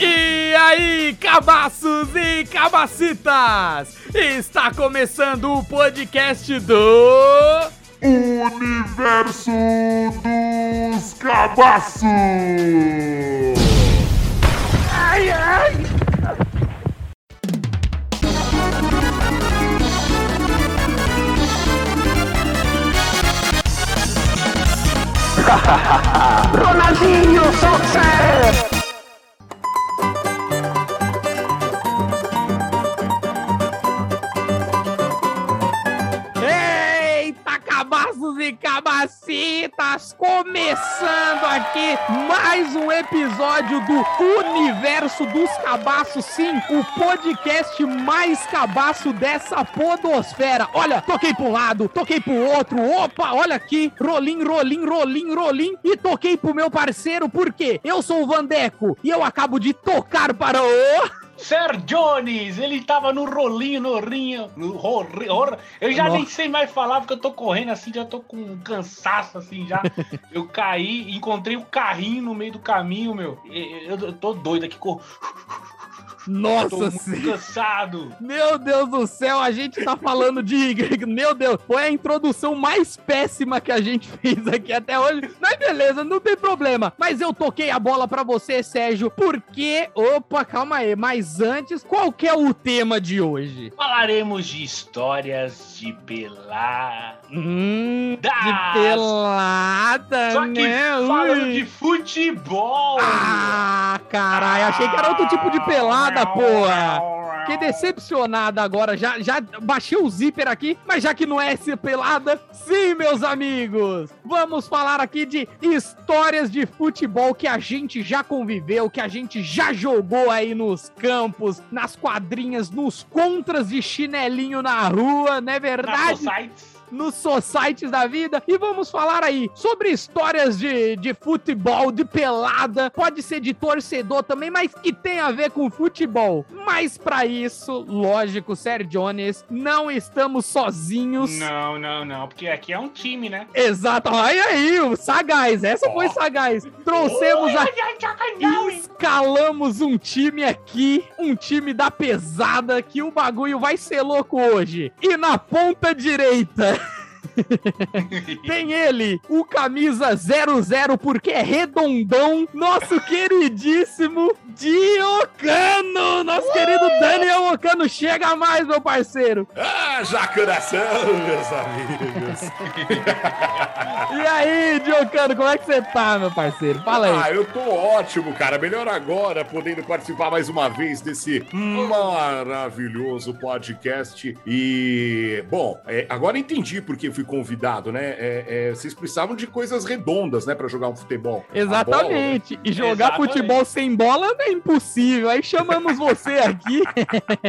E aí, cabaços e cabacitas! Está começando o podcast do. Universo dos Cabaços! Ai, ai! Ronaldinho Soccer! Cabaços e cabacitas! Começando aqui mais um episódio do Universo dos Cabaços, sim, o podcast mais cabaço dessa podosfera. Olha, toquei para um lado, toquei pro outro, opa, olha aqui, rolim, rolim, rolim, rolim, e toquei pro meu parceiro, porque eu sou o Vandeco e eu acabo de tocar para o... Sir Jones, ele tava no rolinho, no rinho, no rorri, ror... Eu já nem sei mais falar porque eu tô correndo assim, já tô com um cansaço assim já. Eu caí, encontrei o carrinho no meio do caminho, meu. Eu, eu tô doido aqui, cor... Nossa Senhora! cansado. Meu Deus do céu, a gente tá falando de. Meu Deus, foi a introdução mais péssima que a gente fez aqui até hoje. Mas beleza, não tem problema. Mas eu toquei a bola pra você, Sérgio, porque. Opa, calma aí. Mas antes, qual que é o tema de hoje? Falaremos de histórias de pelar. Hum, Das- de pelada, Só que né? falando Ui. de futebol. Ah, caralho, achei que era outro tipo de pelada, porra. Fiquei decepcionado agora, já, já baixei o zíper aqui, mas já que não é essa pelada, sim, meus amigos! Vamos falar aqui de histórias de futebol que a gente já conviveu, que a gente já jogou aí nos campos, nas quadrinhas, nos contras de chinelinho na rua, não é verdade? Societies. Nos societies da vida e vamos falar aí sobre histórias de, de futebol, de pelada, pode ser de torcedor também, mas que tem a ver com futebol. Mas pra isso, lógico, Sérgio Jones, não estamos sozinhos. Não, não, não, porque aqui é um time, né? Exato, olha aí, o sagaz, essa foi sagaz. Trouxemos a Escalamos um time aqui, um time da pesada, que o bagulho vai ser louco hoje. E na ponta direita. Tem ele, o camisa 00, porque é redondão, nosso queridíssimo Diocano! Nosso querido Daniel Ocano, chega mais, meu parceiro! Haja coração, meus amigos! E aí, Diocano, como é que você tá, meu parceiro? Fala aí. Ah, eu tô ótimo, cara. Melhor agora, podendo participar mais uma vez desse maravilhoso podcast. E, bom, é, agora entendi por que fui convidado, né? É, é, vocês precisavam de coisas redondas, né, pra jogar um futebol. A bola, né? Exatamente. E jogar Exatamente. futebol sem bola é impossível. Aí chamamos você aqui.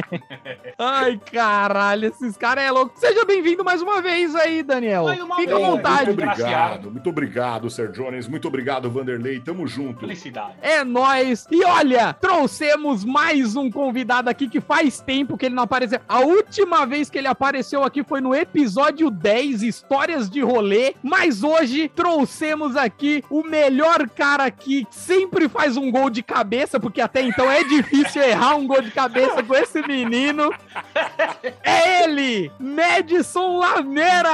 Ai, caralho, esses caras é louco. Seja bem-vindo mais uma vez aí, Daniel. Fica à vontade. Muito obrigado, muito obrigado, Sir Jones. Muito obrigado, Vanderlei. Tamo junto. Felicidade. É nóis. E olha, trouxemos mais um convidado aqui que faz tempo que ele não apareceu. A última vez que ele apareceu aqui foi no episódio 10, Histórias de Rolê. Mas hoje trouxemos aqui o melhor cara que sempre faz um gol de cabeça, porque até então é difícil errar um gol de cabeça com esse menino. É ele, Madison Lameira!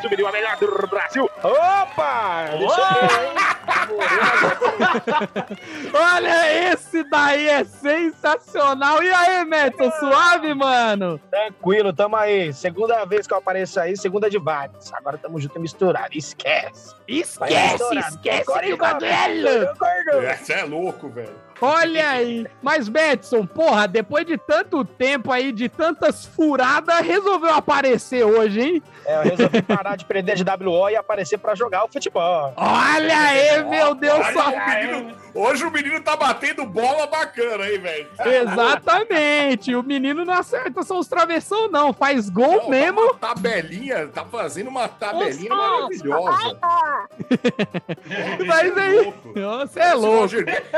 Subiu a melhor do Brasil. Opa! Olha, esse daí é sensacional. E aí, Madison, suave, mano? Tranquilo, tamo aí. Segunda vez que eu apareço aí, segunda de vários. Agora tamo junto e misturado. Esquece. Esquece, esquece que o. Gordo. Essa é louco, velho. Olha aí. Mas, Betson, porra, depois de tanto tempo aí, de tantas furadas, resolveu aparecer hoje, hein? É, eu resolvi parar de prender de WO e aparecer pra jogar o futebol. Olha aí, meu Deus, só. hoje o menino tá batendo bola bacana aí, velho. Exatamente. O menino não acerta só os travessão, não. Faz gol Não, mesmo. Tá uma tabelinha, tá fazendo uma tabelinha maravilhosa. Mas aí. Você é o louco.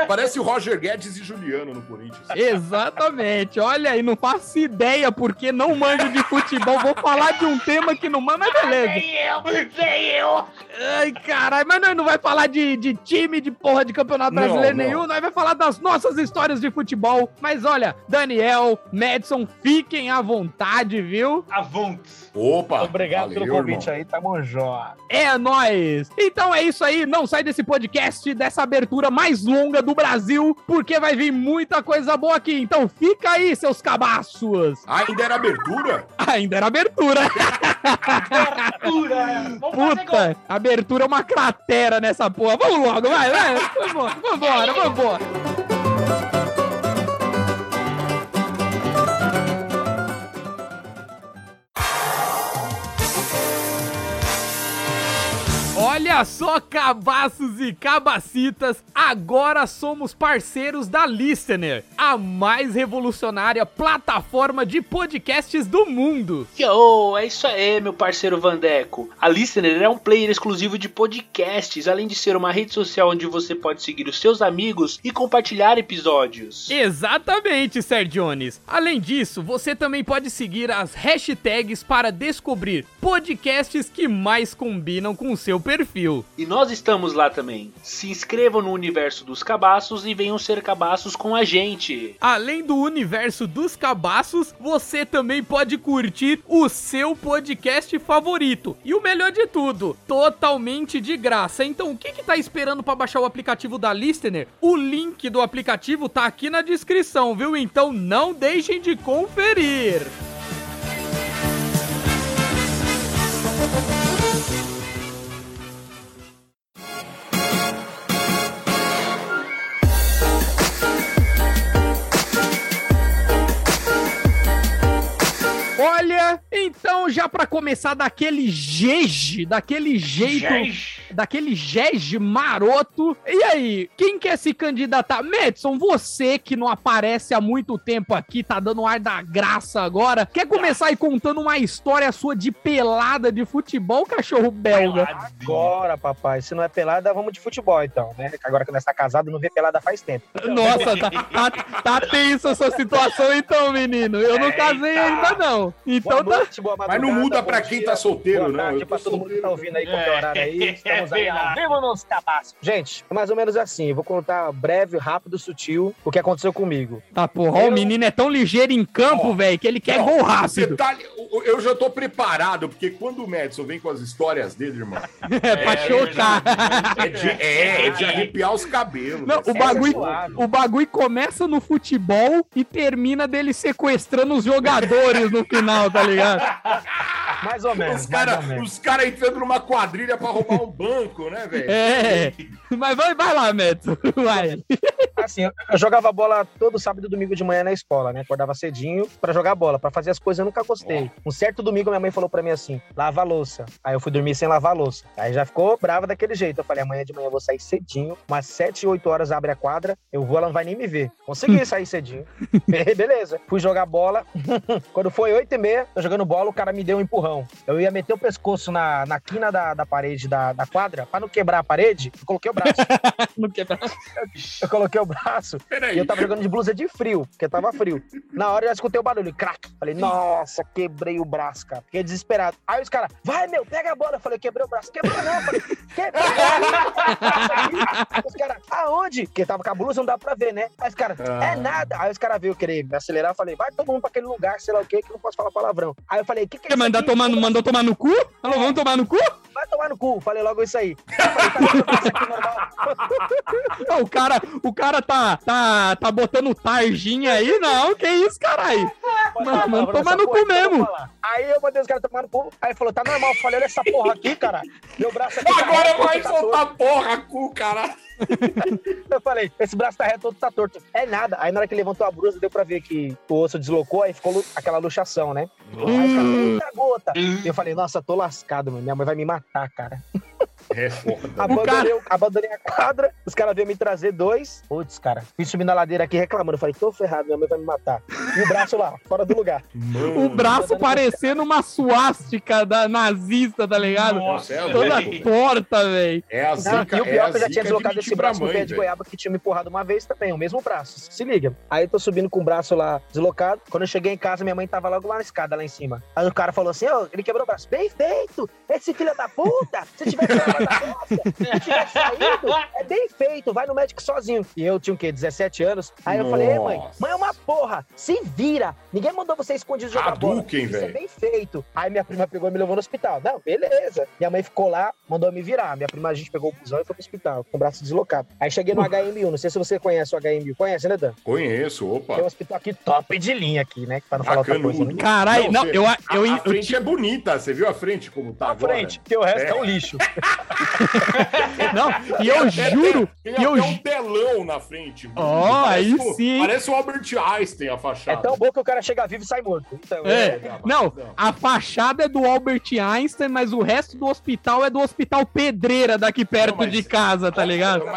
Parece o Roger Guedes e Juliano no Corinthians. Exatamente. Olha aí, não faço ideia porque não manjo de futebol. Vou falar de um tema que não manda, mas beleza. Nem eu, nem eu. Ai, caralho, mas nós não vai falar de, de time, de porra de campeonato Não, brasileiro não. nenhum, nós vai falar das nossas histórias de futebol. Mas olha, Daniel, Madison, fiquem à vontade, viu? Avontes. Opa! Obrigado pelo valeu, convite irmão. aí, tamo jó. É nóis! Então é isso aí, não sai desse podcast, dessa abertura mais longa do Brasil, porque vai vir muita coisa boa aqui. Então fica aí, seus cabaços! Ainda era abertura? Ainda era abertura. Abertura. Puta, abertura é uma cratera nessa porra. Vamos logo, vai, vai. Vamos, vambora, vambora. Olha só, cabaços e cabacitas, agora somos parceiros da Listener, a mais revolucionária plataforma de podcasts do mundo. Yo, é isso aí, meu parceiro Vandeco. A Listener é um player exclusivo de podcasts, além de ser uma rede social onde você pode seguir os seus amigos e compartilhar episódios. Exatamente, Sergiones. Além disso, você também pode seguir as hashtags para descobrir podcasts que mais combinam com o seu perfil. E nós estamos lá também. Se inscrevam no universo dos cabaços e venham ser cabaços com a gente. Além do universo dos cabaços, você também pode curtir o seu podcast favorito. E o melhor de tudo, totalmente de graça. Então, o que que tá esperando para baixar o aplicativo da Listener? O link do aplicativo tá aqui na descrição, viu? Então, não deixem de conferir. Olha, então já pra começar daquele jeje, daquele jeito, daquele jeje maroto. E aí, quem quer se candidatar? Madison, você que não aparece há muito tempo aqui, tá dando ar da graça agora. Quer começar aí contando uma história sua de pelada de futebol, cachorro belga? Agora, papai, se não é pelada, vamos de futebol então, né? Agora que nós tá casado, não vê pelada faz tempo. Nossa, tá, tá, tá tensa essa situação então, menino. Eu não casei ainda não. Então Boa tá... noite, boa Mas não muda pra dia, quem tá solteiro, boa não. tarde Eu pra todo mundo que tá ouvindo aí qualquer horário aí. Estamos aí ao vivo nos cabaços. Gente, é mais ou menos assim. Eu vou contar breve, rápido, sutil o que aconteceu comigo. Tá porra, ó, o menino é tão ligeiro em campo, velho, que ele quer Não, gol rápido. Detalhe, eu- eu já tô preparado, porque quando o Madison vem com as histórias dele, irmão, É, pra É, chocar. é de, é, é de arrepiar os cabelos. Não, né? o bagulho, o bagulho começa no futebol e termina dele sequestrando os jogadores no final, tá ligado? Mais ou menos. Os caras cara entrando numa quadrilha pra roubar um banco, né, velho? É. Mas vai, vai lá, Meto. Vai. Assim, eu, eu jogava bola todo sábado e domingo de manhã na escola, né? Acordava cedinho pra jogar bola, pra fazer as coisas eu nunca gostei. Um certo domingo minha mãe falou pra mim assim: lava a louça. Aí eu fui dormir sem lavar a louça. Aí já ficou brava daquele jeito. Eu falei: amanhã de manhã eu vou sair cedinho, umas 7, 8 horas abre a quadra, eu vou, ela não vai nem me ver. Consegui sair cedinho. Beleza. Fui jogar bola. Quando foi 8 e meia, tô jogando bola, o cara me deu um empurrão. Eu ia meter o pescoço na, na quina da, da parede da, da quadra, pra não quebrar a parede, eu coloquei o braço. Não quebra. Eu coloquei o braço e Peraí. eu tava jogando de blusa de frio, porque tava frio. Na hora eu já escutei o barulho, crack. Falei, nossa, quebrei o braço, cara. Fiquei desesperado. Aí os caras, vai meu, pega a bola. Eu falei, quebrei o braço. Quebrou não. Eu falei, quebrou. os caras, aonde? Porque tava com a blusa, não dá pra ver, né? Aí os caras, é nada. Aí os caras veio querer me acelerar. Eu falei, vai todo mundo pra aquele lugar, sei lá o que, que eu não posso falar palavrão. Aí eu falei, que que é mandar tomar no, mandou tomar no cu? Falou, vamos tomar no cu? Vai tomar no cu. Falei logo isso aí. Eu falei, tá? Isso aqui é normal. Não, o cara, o cara tá, tá, tá botando tarjinha aí? Não, que isso, caralho? Mano, mano, toma no cu mesmo. Aí eu mandei os caras tomar no cu. Aí falou, tá normal. Eu falei, olha essa porra aqui, cara. Meu braço aqui. tá Agora reto, vai tá soltar porra, cu, cara. Eu falei, esse braço tá reto, todo tá torto. É nada. Aí na hora que ele levantou a brusa, deu pra ver que o osso deslocou, aí ficou aquela luxação, né? Aí os caras, eita gota. Eu falei, nossa, tô lascado, mano. Minha mãe vai me matar, cara. É foda. Abandonei, o- abandonei a quadra, os caras veio me trazer dois. Putz, cara, fui subir na ladeira aqui reclamando. Falei, tô ferrado, minha mãe vai me matar. E o braço lá, fora do lugar. O braço parecendo uma suástica da nazista, tá ligado? Nossa, é Toda louco. torta, velho. É a zica, e o é pior é que eu já tinha de deslocado esse braço no mãe, pé de goiaba que tinha me empurrado uma vez também, o mesmo braço. Se liga. Aí eu tô subindo com o braço lá deslocado. Quando eu cheguei em casa, minha mãe tava logo lá na escada, lá em cima. Aí o cara falou assim: ó, ele quebrou o braço. Bem feito! Esse filho da puta! Se tivesse se saído, é bem feito, vai no médico sozinho. E eu tinha o quê? 17 anos. Aí eu falei, "Ei, mãe, Nossa. mãe é uma porra, se vira. Ninguém mandou você escondido jogar bola. Hadouken, Isso é bem feito. Aí minha prima pegou e me levou no hospital. Não, beleza. Minha mãe ficou lá, mandou eu me virar. Minha prima, a gente pegou o busão e foi pro hospital, com o braço deslocado. Aí cheguei no HM1, não sei se você conhece o HM1. Conhece, né, Dan? Conheço, opa. Tem um hospital aqui top de linha aqui, né? Pra não falar outra coisa. Bacanudo. Né? Caralho, não, Não, eu, eu, A, eu, a eu, frente é bonita, você viu a frente como tá Na agora? frente, que o resto é, É. um lixo. Não, e eu juro, Tem e até eu um ju- telão na frente. Ó, Parece aí o- sim. Parece o Albert Einstein a É fachada. tão bom que o cara chega vivo e sai morto. Então, É, É, não, a fachada é do Albert Einstein, mas o resto do hospital é do Hospital Pedreira daqui perto Não, de casa, tá ligado? Não,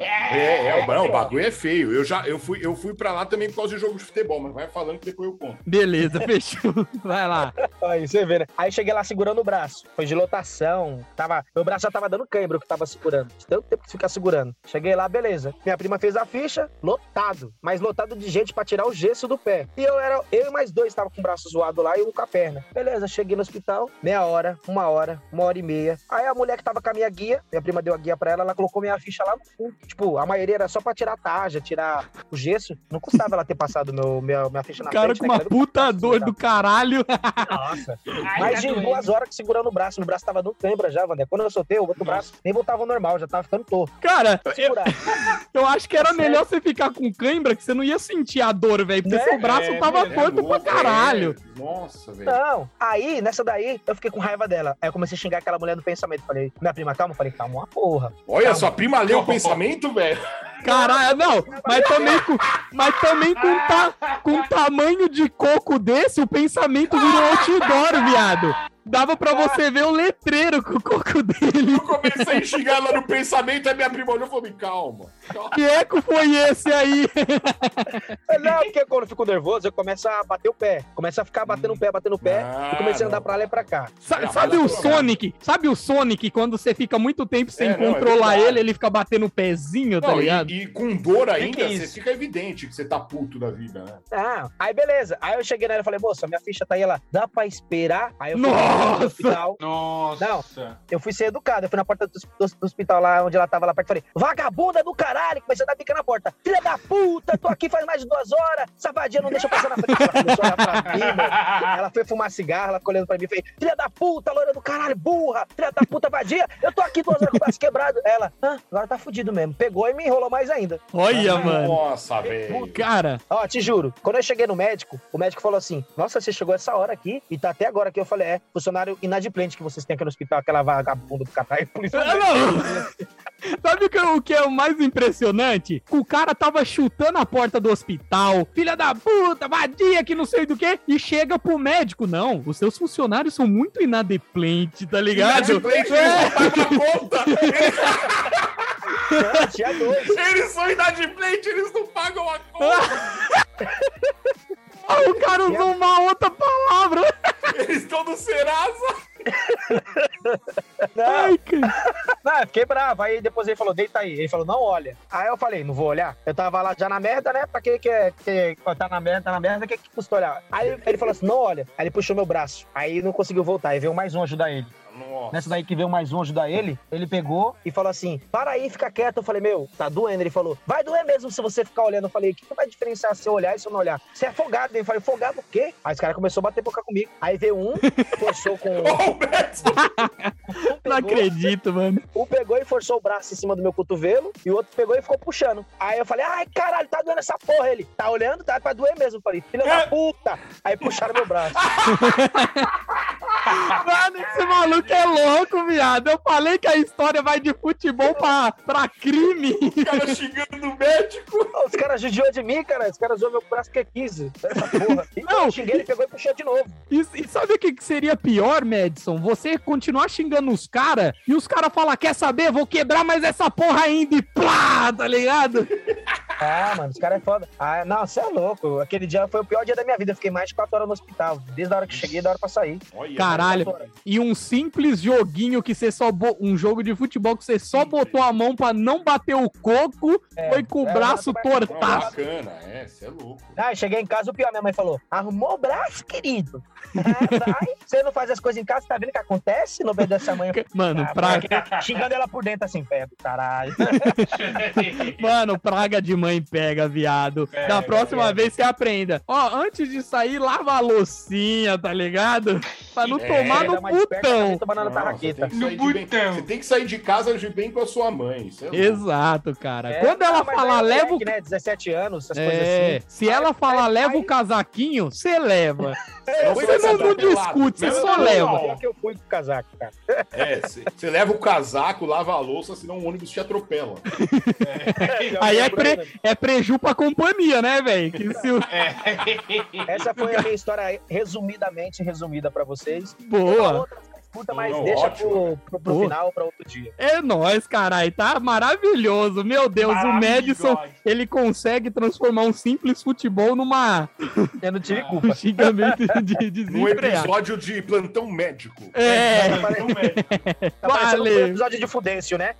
É, é, não, o bagulho é feio. Eu já eu fui, eu fui pra lá também por causa de jogo de futebol, mas vai falando que depois eu conto. Beleza, fechou. Vai lá. Aí você vê, né? Aí cheguei lá segurando o braço. Foi de lotação. Tava, meu braço já tava dando cãibra o que tava segurando. De tanto tempo que ficar segurando. Cheguei lá, beleza. Minha prima fez a ficha, lotado. Mas lotado de gente pra tirar o gesso do pé. E eu era, eu e mais dois tava com o braço zoado lá e um com a perna. Beleza, cheguei no hospital, meia hora, uma hora, uma hora e meia. Aí a mulher que tava com a minha guia, minha prima deu a guia pra ela, ela colocou minha ficha lá no fundo. Tipo, a maioria era só pra tirar a tarja, tirar o gesso. Não custava ela ter passado meu, minha, minha ficha na Cara frente. com né, uma puta braço, dor tá? do caralho. Nossa. Ai, Mais tá de duas horas que segurando o braço. Meu braço tava dando cãibra já, Wander. Quando eu soltei, o outro braço nem voltava ao normal, já tava ficando torto. Cara, eu, eu acho que era melhor você ficar com cãibra, que você não ia sentir a dor, velho. Porque Né? seu braço É, tava é torto pra louco, caralho. é. Nossa, velho. Não. Aí, nessa daí, eu fiquei com raiva dela. Aí eu comecei a xingar aquela mulher no pensamento. Falei, minha prima, calma. Eu falei, calma uma porra. Olha, sua prima leu o pensamento, velho. Caralho, não, mas também com, mas também com, ta, com tamanho de coco desse, o pensamento virou outdoor, viado. Dava pra você ver o letreiro com o coco dele. Eu comecei a xingar ela no pensamento, aí minha prima olhou e falou: "Me calma. calma." Que eco foi esse aí? Não, porque quando eu fico nervoso, eu começo a bater o pé. Começo a ficar batendo o pé, batendo o pé. Ah, e comecei a andar não. pra lá e pra cá. Sa- Não, sabe o Sonic? Sabe o Sonic, quando você fica muito tempo sem É, não, é controlar verdade. ele, ele fica batendo o pezinho, tá Não, ligado? e, e com dor ainda, que é você isso? fica evidente que você tá puto da vida, né? Ah, aí beleza. Aí eu cheguei nela e falei, moça, minha ficha tá aí, ela, dá pra esperar? Aí eu fui Nossa! no hospital. Nossa. Não. Eu fui ser educado. Eu fui na porta do, do- do hospital lá, onde ela tava lá perto. Falei, vagabunda do caralho. Comecei a dar bica na porta. Filha da puta, tô aqui faz mais de duas horas. Safadinha não deixa eu passar na frente. Ela começou a olhar pra mim, mano. Ela foi fumar cigarro, ela ficou olhando pra mim e falei, filha da puta, loira do caralho, burra. Filha da puta, vadia. Eu tô aqui duas horas com o braço quebrado. Ela, ah, agora tá fudido mesmo. Pegou e me enrolou mais ainda. Olha, mano. Nossa, velho. Cara, Ó, te juro, quando eu cheguei no médico, o médico falou assim: Nossa, você chegou essa hora aqui e tá até agora aqui. Eu falei: É, funcionário inadimplente que vocês têm aqui no hospital, aquela vagabunda do Catar. Por isso Ah, não. Sabe o que, o que é o mais impressionante? O cara tava chutando a porta do hospital, filha da puta, vadia, que não sei do que, e chega pro médico. Não, os seus funcionários são muito inadimplentes, tá ligado? Inadimplente, É. eles não pagam a conta. Dois. Eles são inadimplentes, eles não pagam a conta. Ah, o cara usou uma outra palavra. Eles estão no Serasa. Não, Ai, cara. não, eu fiquei bravo. Aí depois ele falou: Deita aí. Ele falou: Não olha. Aí eu falei: Não vou olhar. Eu tava lá já na merda, né? Pra que que, é- que tá na merda, tá na merda, que que custa olhar? Aí ele falou assim: Não olha. Aí ele puxou meu braço. Aí não conseguiu voltar. Aí veio mais um ajudar ele. Nossa. Nessa daí que veio mais um ajudar ele, ele pegou e falou assim: para aí, fica quieto. Eu falei, meu, tá doendo. Ele falou, vai doer mesmo se você ficar olhando. Eu falei, o que, que vai diferenciar se eu olhar e se eu não olhar? Você é folgado. Ele falou, folgado o quê? Aí os caras começaram a bater boca comigo. Aí veio um, forçou com. Ô, Beto, Não acredito, mano. Um pegou e forçou o braço em cima do meu cotovelo e o outro pegou e ficou puxando. Aí eu falei, ai, caralho, tá doendo essa porra. Ele, tá olhando? Tá pra doer mesmo. Eu falei, filha da puta. Aí puxaram meu braço. Mano, esse maluco é louco, viado. Eu falei que a história vai de futebol pra, pra crime. O cara xingando o médico. Os caras judiou de mim, cara. Os caras zoam meu braço que é 15. Essa porra. Não. eu xinguei, ele pegou e puxou de novo. E, e sabe o que, que seria pior, Madison? Você continuar xingando os caras e os caras falar, quer saber? Vou quebrar mais essa porra ainda e plá, tá ligado? Ah, mano, os caras é foda. Ah, não, você é louco. Aquele dia foi o pior dia da minha vida. Eu fiquei mais de 4 horas no hospital. Desde a hora que cheguei, da hora pra sair. Olha, Caralho. Quatro. E um simples joguinho que você só. bo- Um jogo de futebol que você só botou a mão pra não bater o coco, É, foi com o é, braço não, Não, tortaço. bacana, é, você é louco. Ah, eu cheguei em casa, o pior, minha mãe falou: arrumou o braço, querido. Ah, vai. Você não faz as coisas em casa, tá vendo o que acontece? No meio dessa mãe. Mano, Ah, praga, Xingando ela por dentro assim, pé caralho. mano, praga de mãe pega, viado. Pega, da próxima pega. vez você aprenda. Ó, antes de sair, lava a loucinha, tá ligado? Pra não É, tomar no putão. Não, você tem que No bem- botão. Você tem que sair de casa de bem com a sua mãe. É. Exato, cara. É, Quando ela falar, é leva o. né? 17 anos, essas coisas É, assim. se ela Aí- falar, aí- leva o casaquinho, você leva. Você não, andar não pelado. discute, você Não, só não, leva. não. Que eu fui com o casaco, cara. É, você você leva o casaco, lava a louça, senão o ônibus te atropela. Aí é, pre, é preju pra companhia, né, velho? O... Essa foi a minha história resumidamente resumida pra vocês. Boa. outra mas Não, deixa ótimo. pro, pro, pro Boa. final, pra outro dia. É nóis, caralho. Tá maravilhoso. Meu Deus, o Madison, ele consegue transformar um simples futebol numa Eu não tive culpa. xingamento de No desempregado. episódio de plantão médico. É, Não, médico. Tá parecendo um Valeu. episódio de Fudêncio, né?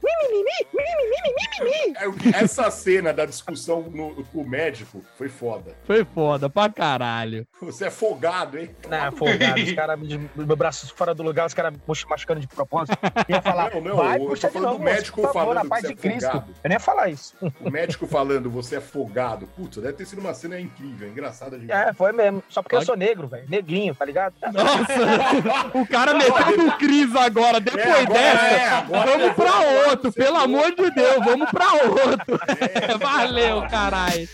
É, Essa cena da discussão no- com o médico foi foda. foi foda pra caralho. Você é folgado, hein? Não, folgado. Os caras, meu braço fora do lugar, os caras machucando de propósito. Eu ia falar, Não, não, vai, eu puxa tô falando novo, do médico moço, por favor, falando na paz que de você é Cristo. Eu nem ia falar isso. O médico falando, você é folgado. Putz, deve ter sido uma cena incrível, engraçada de É, foi mesmo. Só porque eu sou negro, velho. Negrinho, tá ligado? Nossa, o cara meteu no Cris agora. Depois É, agora dessa, é, agora vamos pra outro. Pelo amor de Deus, vamos pra outro. É. Valeu, caralho.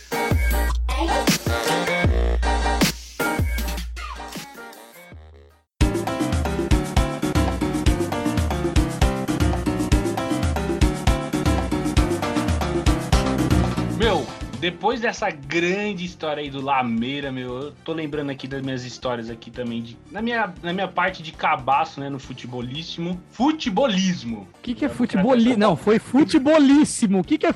Depois dessa grande história aí do Lameira, meu, eu tô lembrando aqui das minhas histórias aqui também. De, na, minha, na minha parte de cabaço, né, no futebolíssimo. Futebolismo. O que, que é futebolismo? Não, foi futebolíssimo. O que, que é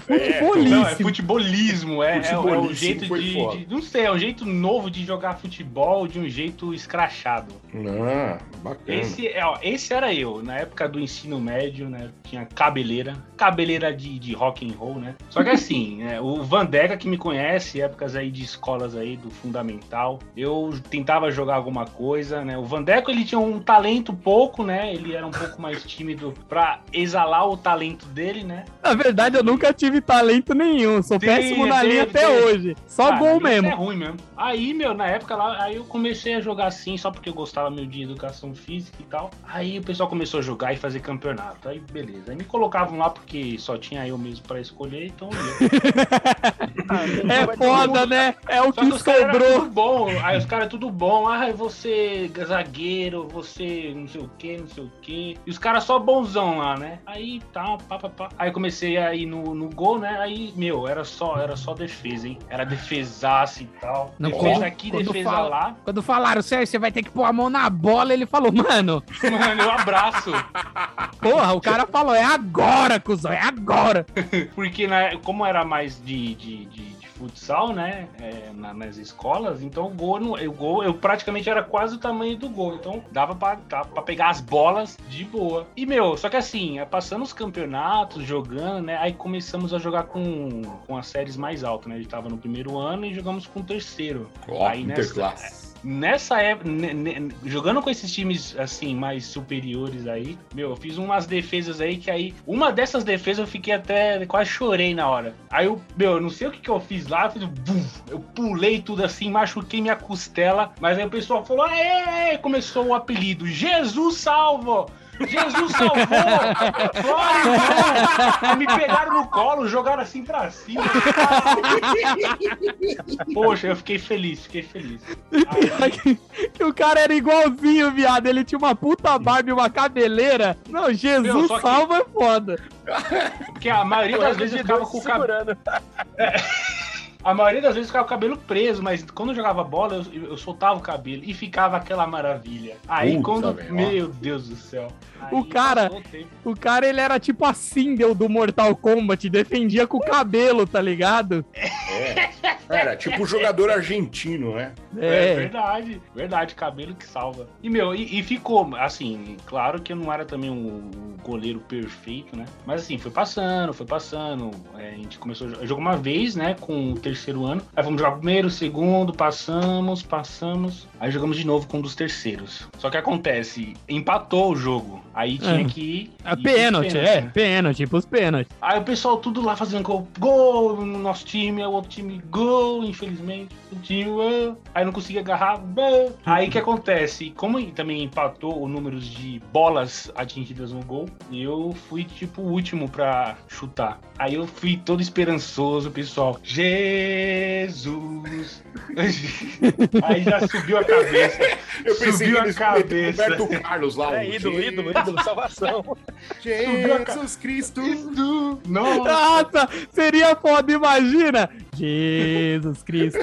Não, é futebolismo? É, é, é o Futebolismo jeito de, de- Não sei, é um jeito novo de jogar futebol de um jeito escrachado. Ah, bacana. Esse, é, ó, esse era eu, na época do ensino médio, né? Tinha cabeleira, cabeleira de, de rock and roll, né? Só que assim, né, o Vandeca que me conhece, épocas aí de escolas aí do fundamental, eu tentava jogar alguma coisa, né? O Vandeco ele tinha um talento pouco, né? Ele era um pouco mais tímido pra exalar o talento dele, né? Na verdade, eu nunca tive talento nenhum. Sou péssimo na linha até hoje. Só Ah, gol isso mesmo. É ruim mesmo. Aí, meu, na época lá, aí eu comecei a jogar assim, só porque eu gostava meio de educação física e tal. Aí o pessoal começou a jogar e fazer campeonato. Aí, beleza. Aí me colocavam lá porque só tinha eu mesmo pra escolher, então eu. É foda, né? É o que sobrou. tudo bom. Aí os caras tudo bom. Ah, você zagueiro, você não sei o que, não sei o que. E os caras só bonzão lá, né? Aí tá, pá, pá, pá. Aí comecei a ir no, no gol, né? Aí, meu, era só, era só defesa, hein? Era defesaça e tal. Não, defesa quando- aqui, quando defesa fala- lá. Quando falaram, Sérgio, você vai ter que pôr a mão na bola, ele falou, mano, Mano, eu abraço. porra, o cara falou, é agora, cuzão, é agora. Porque, né, como era mais de, de futsal, né? é, na- nas escolas, então o gol, não- o gol, eu praticamente era quase o tamanho do gol. Então dava pra, dava pra pegar as bolas de boa. E, meu, só que assim, é, passando os campeonatos, jogando, né? Aí começamos a jogar com, com as séries mais altas, né? A gente tava no primeiro ano e jogamos com o terceiro. Ó, Aí nessa- interclasse. Nessa época, jogando com esses times assim, mais superiores aí, meu, eu fiz umas defesas aí que aí. Uma dessas defesas eu fiquei até. quase chorei na hora. Aí eu, meu, eu não sei o que, que eu fiz lá, eu eu pulei tudo assim, machuquei minha costela, mas aí o pessoal falou, aê", começou o apelido, Jesus salvo! Jesus salvou! Glória, Me pegaram no colo, jogaram assim pra cima. Poxa, eu fiquei feliz, fiquei feliz. Aí, que, que o cara era igualzinho, viado. Ele tinha uma puta barba e uma cabeleira. Não, Jesus Meu, só que- salva é foda. porque a maioria das vezes eu ficava com o cabelo. segurando. A maioria das vezes ficava com o cabelo preso, mas quando eu jogava bola, eu, eu soltava o cabelo e ficava aquela maravilha. Aí Puta, quando. velho, meu Deus do céu. O cara- o cara, ele era tipo a Sindel do Mortal Kombat. Defendia com o cabelo, tá ligado? Era tipo jogador argentino, né? É, É. verdade, verdade, cabelo que salva. E, meu, e, e ficou, assim, claro que eu não era também um, um goleiro perfeito, né? Mas assim, foi passando, foi passando. é, a gente começou a jogar uma vez, né, com o terceiro ano. Aí fomos jogar primeiro, segundo, passamos, passamos. Aí jogamos de novo com um dos terceiros. Só que acontece, empatou o jogo. Aí tinha É. que ir. É pênalti, é, né? pênalti, pros pênaltis. Aí o pessoal tudo lá fazendo gol, gol no nosso time, aí o outro time, gol, infelizmente. O time, gol. aí não conseguia agarrar, gol. Aí o que acontece? Como também empatou o número de bolas atingidas no gol, eu fui tipo o último pra chutar. Aí eu fui todo esperançoso, pessoal. Jesus! aí já subiu a cabeça. Eu Subiu a cabeça. Roberto Carlos lá. É ídolo, ídolo, ídolo, salvação. Jesus Cristo. Não, Nossa, seria foda, imagina. Jesus Cristo.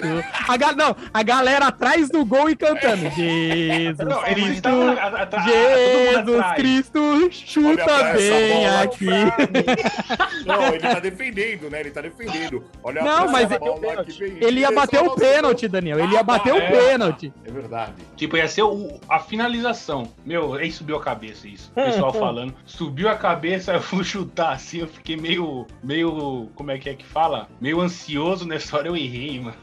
A ga- Não, a galera atrás do gol e cantando. Jesus não, Cristo. mundo Jesus. Cristo, Olha chuta bem bola aqui. Não, ele tá defendendo, né? Ele tá defendendo. Olha Não, mas essa ele-. Ele ia bater o pênalti, Daniel. Ele ia bater o é. pênalti. É verdade. Tipo, ia ser o- a finalização. Meu, aí subiu a cabeça isso. O pessoal falando. Subiu a cabeça, eu fui chutar assim, eu fiquei meio. meio. como é que é que fala? Meio ansioso nessa hora eu errei, mano.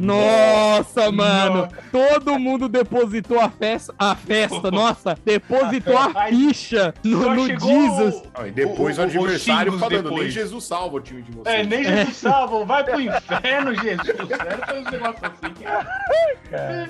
Nossa, mano. Todo mundo depositou a festa. A festa, nossa. Depositou a ficha no, no Jesus. Ah, e depois O- o, o- adversário falando, nem depois. Jesus salva o time de vocês. É, nem Jesus salva, vai pro inferno, Jesus. Era um negócio assim.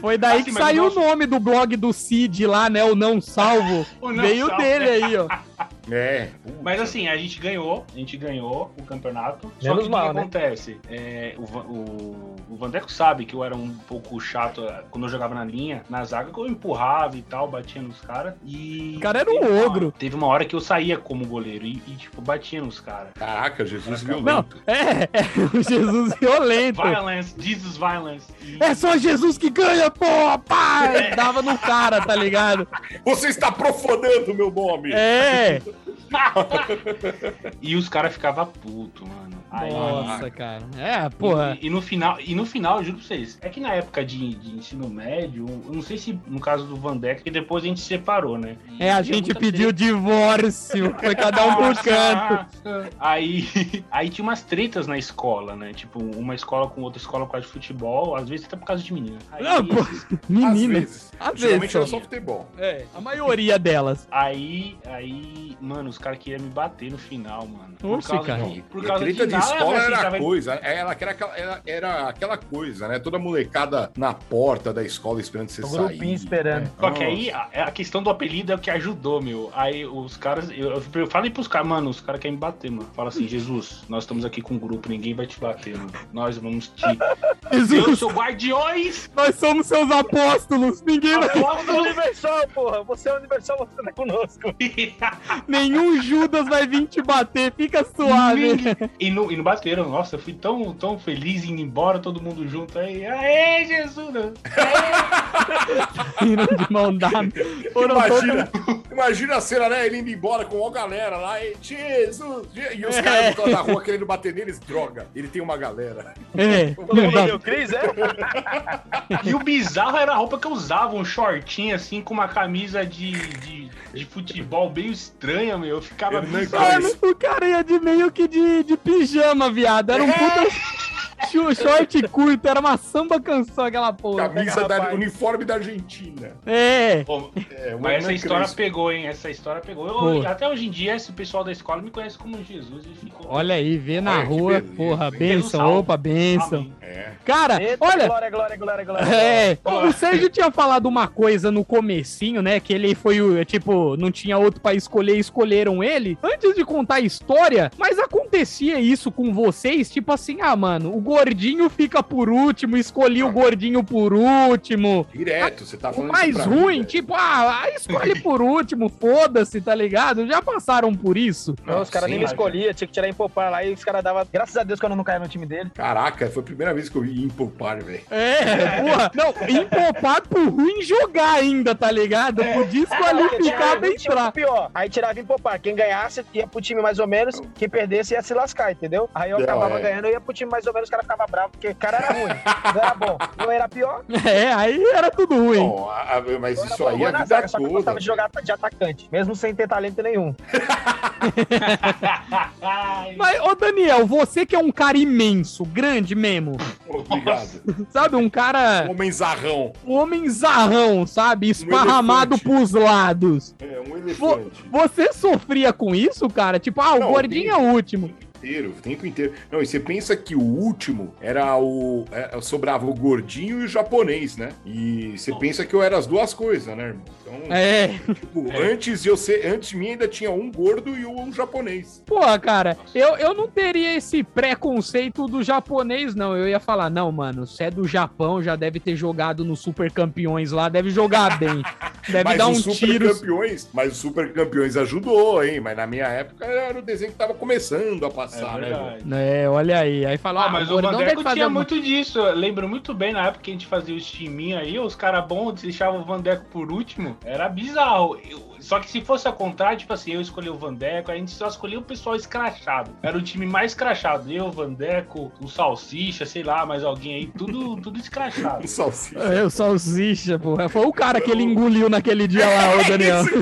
Foi daí Assim, que saiu o nosso- o nome do blog do Cid lá, né? O Não Salvo. O Não Veio Salvo. dele aí, ó. É. Mas assim, a gente ganhou, a gente ganhou o campeonato. Só Menos que mal, o que né? acontece? É, o, o, o Vandeco sabe que eu era um pouco chato é, quando eu jogava na linha, na zaga, que eu empurrava e tal, batia nos caras. E. O cara era um teve uma- ogro. teve uma hora que eu saía como goleiro e, e, tipo, batia nos caras. Caraca, Jesus Não, violento. é, é o Jesus violento. Violence, Jesus Violence. E- É só Jesus que ganha, pô, pai! Dava no cara, tá ligado? Você está profanando o meu nome. É. E os caras ficavam putos, mano. Aí- Nossa, cara. É, porra. E, e no final, e no final, eu juro pra vocês, é que na época de, de ensino médio, eu não sei se no caso do Vandeck, que depois a gente se separou, né? E É, a gente pediu divórcio. Foi cada um por canto. Aí, aí tinha umas tretas na escola, né? Tipo, uma escola com outra escola por causa de futebol, às vezes até por causa de menina. Aí, Não, pô, Às menina. vezes. Às Geralmente vezes. era só. futebol. É, a maioria delas. aí, aí, mano, os caras queriam me bater no final, mano. Oxe, cara. E por a causa treta de, nada, escola era tava- coisa. Ela, era, aquela, era, era aquela coisa, né? Toda molecada na porta da escola esperando você O sair. grupinho esperando. Só que aí a, a questão do apelido é o que ajudou, meu. Aí os caras. Eu, eu, eu falei pros caras, mano, os caras querem me bater, mano. Fala assim, Jesus, nós estamos aqui com um grupo, ninguém vai te bater, mano. Nós vamos te. Eu Jesus, sou guardiões! nós somos seus apóstolos. Ninguém vai... Você é Apóstolos! universal, porra. Você é universal, você tá conosco. Nenhum Judas vai vir te bater. Fica suave. e, não, não bateram, nossa, eu fui tão, tão feliz indo embora, todo mundo junto aí. Aê, Jesus! Riram de mão dada. Foram todos... Imagina, imagina a cena, né? Ele indo embora com a galera lá, e Jesus! Je- E os É. caras da rua querendo bater neles, droga, ele tem uma galera. É. Mundo deu Cris, é? E o bizarro era a roupa que eu usava, um shortinho assim, com uma camisa de, de, de futebol bem estranha, meu. Eu ficava bizarro. Mano, o cara ia de meio que de, de pijama, viado. Era um puta um short curto, era uma samba canção aquela porra. Camisa da rapaz. uniforme da Argentina. É. Pô, É, Mas essa história Crespo. pegou, hein? Essa história pegou. Eu- até hoje em dia, esse pessoal da escola me conhece como Jesus e ficou. Olha aí, vê na Olha rua, beleza, porra, benção, opa, benção. É. Cara, Eita, olha, glória, glória, glória, glória. É, o Sérgio tinha falado uma coisa no comecinho, né? Que ele foi o, tipo, não tinha outro pra escolher, escolheram ele. Antes de contar a história, mas acontecia isso com vocês, tipo assim, ah, mano, o gordinho fica por último, escolhi o gordinho por último. Direto, você tá O falando mais isso pra mim, ruim, velho. tipo, ah, escolhe por último, foda-se, tá ligado? Já passaram por isso. Não, os caras nem me escolhiam, tinha que tirar em popar lá e os caras davam. Graças a Deus que eu não caía no time dele. Caraca, foi a primeira vez que eu vi empopar, velho. É, porra. Não, empopar por ruim jogar ainda, tá ligado? É. Por desqualificado Aí tinha entrar. o pior. Aí tirava em popar. Quem ganhasse ia pro time mais ou menos, quem perdesse ia se lascar, entendeu? Aí eu Não, acabava é. ganhando, eu ia pro time mais ou menos, os caras ficavam bravos, porque o cara era ruim. Não era bom. Eu era pior. É, aí era tudo ruim. Bom, a- a- mas Eu isso aí é vida zaga, Só que eu toda. gostava de jogar de atacante, mesmo sem ter talento nenhum. Mas, ô Daniel, você que é um cara imenso, grande mesmo, Obrigado. sabe? Um cara, Homem zarrão. um homem zarrão, sabe? Esparramado elefante. pros lados. É, um Vo- elefante. Você sofria com isso, cara? Tipo, ah, o Não, gordinho é o último. O tempo inteiro, o tempo inteiro. Não, e você pensa que o último era o. é, sobrava o gordinho e o japonês, né? E você pensa que eu era as duas coisas, né, irmão? Então, É, tipo, antes de eu ser. Antes de mim ainda tinha um gordo e um japonês. porra, cara, eu, eu não teria esse preconceito do japonês, não. Eu ia falar, não, mano, você é do Japão, já deve ter jogado no Super Campeões lá, deve jogar bem. Deve mas dar um Super tiro. Campeões, mas o Super Campeões ajudou, hein? Mas na minha época era o desenho que tava começando a é passar, né? velho? verdade. É, olha aí. Aí fala, Ah, mas o Vandeco tinha alguma- muito disso. Eu lembro muito bem na época que a gente fazia os timinhos aí, os caras bons deixavam o Vandeco por último. Era bizarro. Eu- só que se fosse ao contrário, tipo assim, eu escolhi o Vandeco, a gente só escolhia o pessoal escrachado. Era o time mais escrachado. Eu, Vandeco, o Salsicha, sei lá, mais alguém aí, tudo, tudo escrachado. Um salsicha. É, o salsicha, porra. Foi o cara que ele engoliu naquele dia lá, ô Daniel.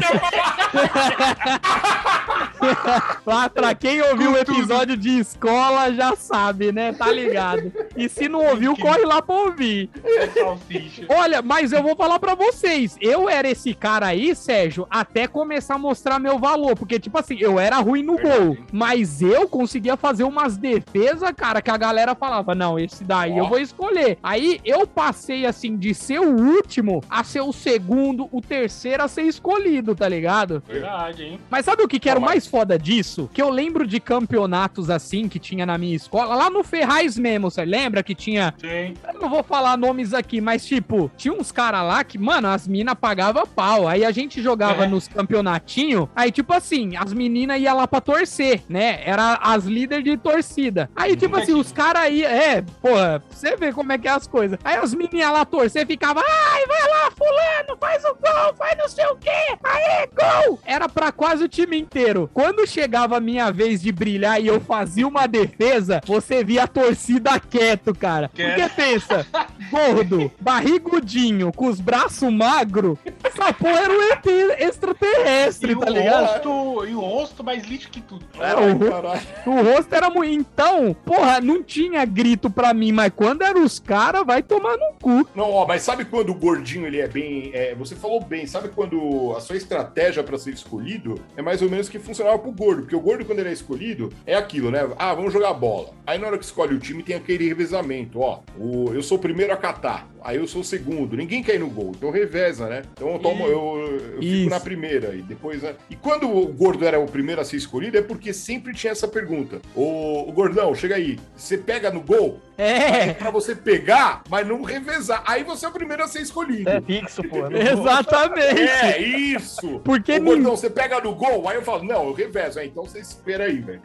Lá, pra quem ouviu o episódio de escola já sabe, né? Tá ligado. E se não ouviu, corre lá pra ouvir. O Salsicha. Olha, mas eu vou falar pra vocês. Eu era esse cara aí, Sérgio, até começar a mostrar meu valor. Porque, tipo assim, eu era ruim no gol. Mas eu conseguia fazer umas defesas, cara, que a galera falava: não, esse daí eu Ó. vou escolher. Aí eu passei, assim, de ser o último a ser o segundo, o terceiro a ser escolhido, tá ligado? Verdade, hein? Mas sabe o que, que era o mais foda disso? Que eu lembro de campeonatos assim que tinha na minha escola, lá no Ferraz mesmo, você lembra que tinha Sim. eu não vou falar nomes aqui, mas tipo, tinha uns caras lá que, mano, as minas pagavam pau. Aí a gente jogava É. nos campeonatinhos, aí tipo assim, as meninas iam lá pra torcer, né? Era as líderes de torcida. Aí tipo assim, os caras aí, é, porra, você vê como é que é as coisas. Aí as meninas lá torcer, ficava, ai, vai lá, fulano, faz o gol, faz não sei o quê, aê, gol! Era pra quase o time inteiro. Quando chegava a minha vez de brilhar e eu fazia uma defesa, você via a torcida quieto, cara. Porque Quieto. pensa, gordo, barrigudinho, com os braços magros, essa porra era um ET extraterrestre, E o, tá ligado? rosto, e o rosto mais lixo que tudo. Era o, ro- Caralho. o rosto era muito. Então, porra, não tinha grito pra mim, mas quando eram os caras, vai tomar no cu. Não, ó, mas sabe quando o gordinho ele é bem. é, você falou bem, sabe quando a sua estratégia pra ser escolhido é mais ou menos que funcionava pro gordo? Porque o gordo, quando ele é escolhido, é aquilo, né? Ah, vamos jogar bola. Aí na hora que escolhe o time tem aquele revezamento, ó. O, eu sou o primeiro a catar, aí eu sou o segundo. Ninguém quer ir no gol, então reveza, né? Então eu tomo, eu, eu fico na primeira e depois, né? E quando o gordo era o primeiro a ser escolhido, é porque sempre tinha essa pergunta: Ô, ô gordão, chega aí, você pega no gol? É É, pra você pegar, mas não revezar. Aí você é o primeiro a ser escolhido. É fixo, pô. Não- exatamente. É, isso! Porque nin- gordão, você pega no gol, aí eu falo, não, eu revezo. É, então você espera aí, velho.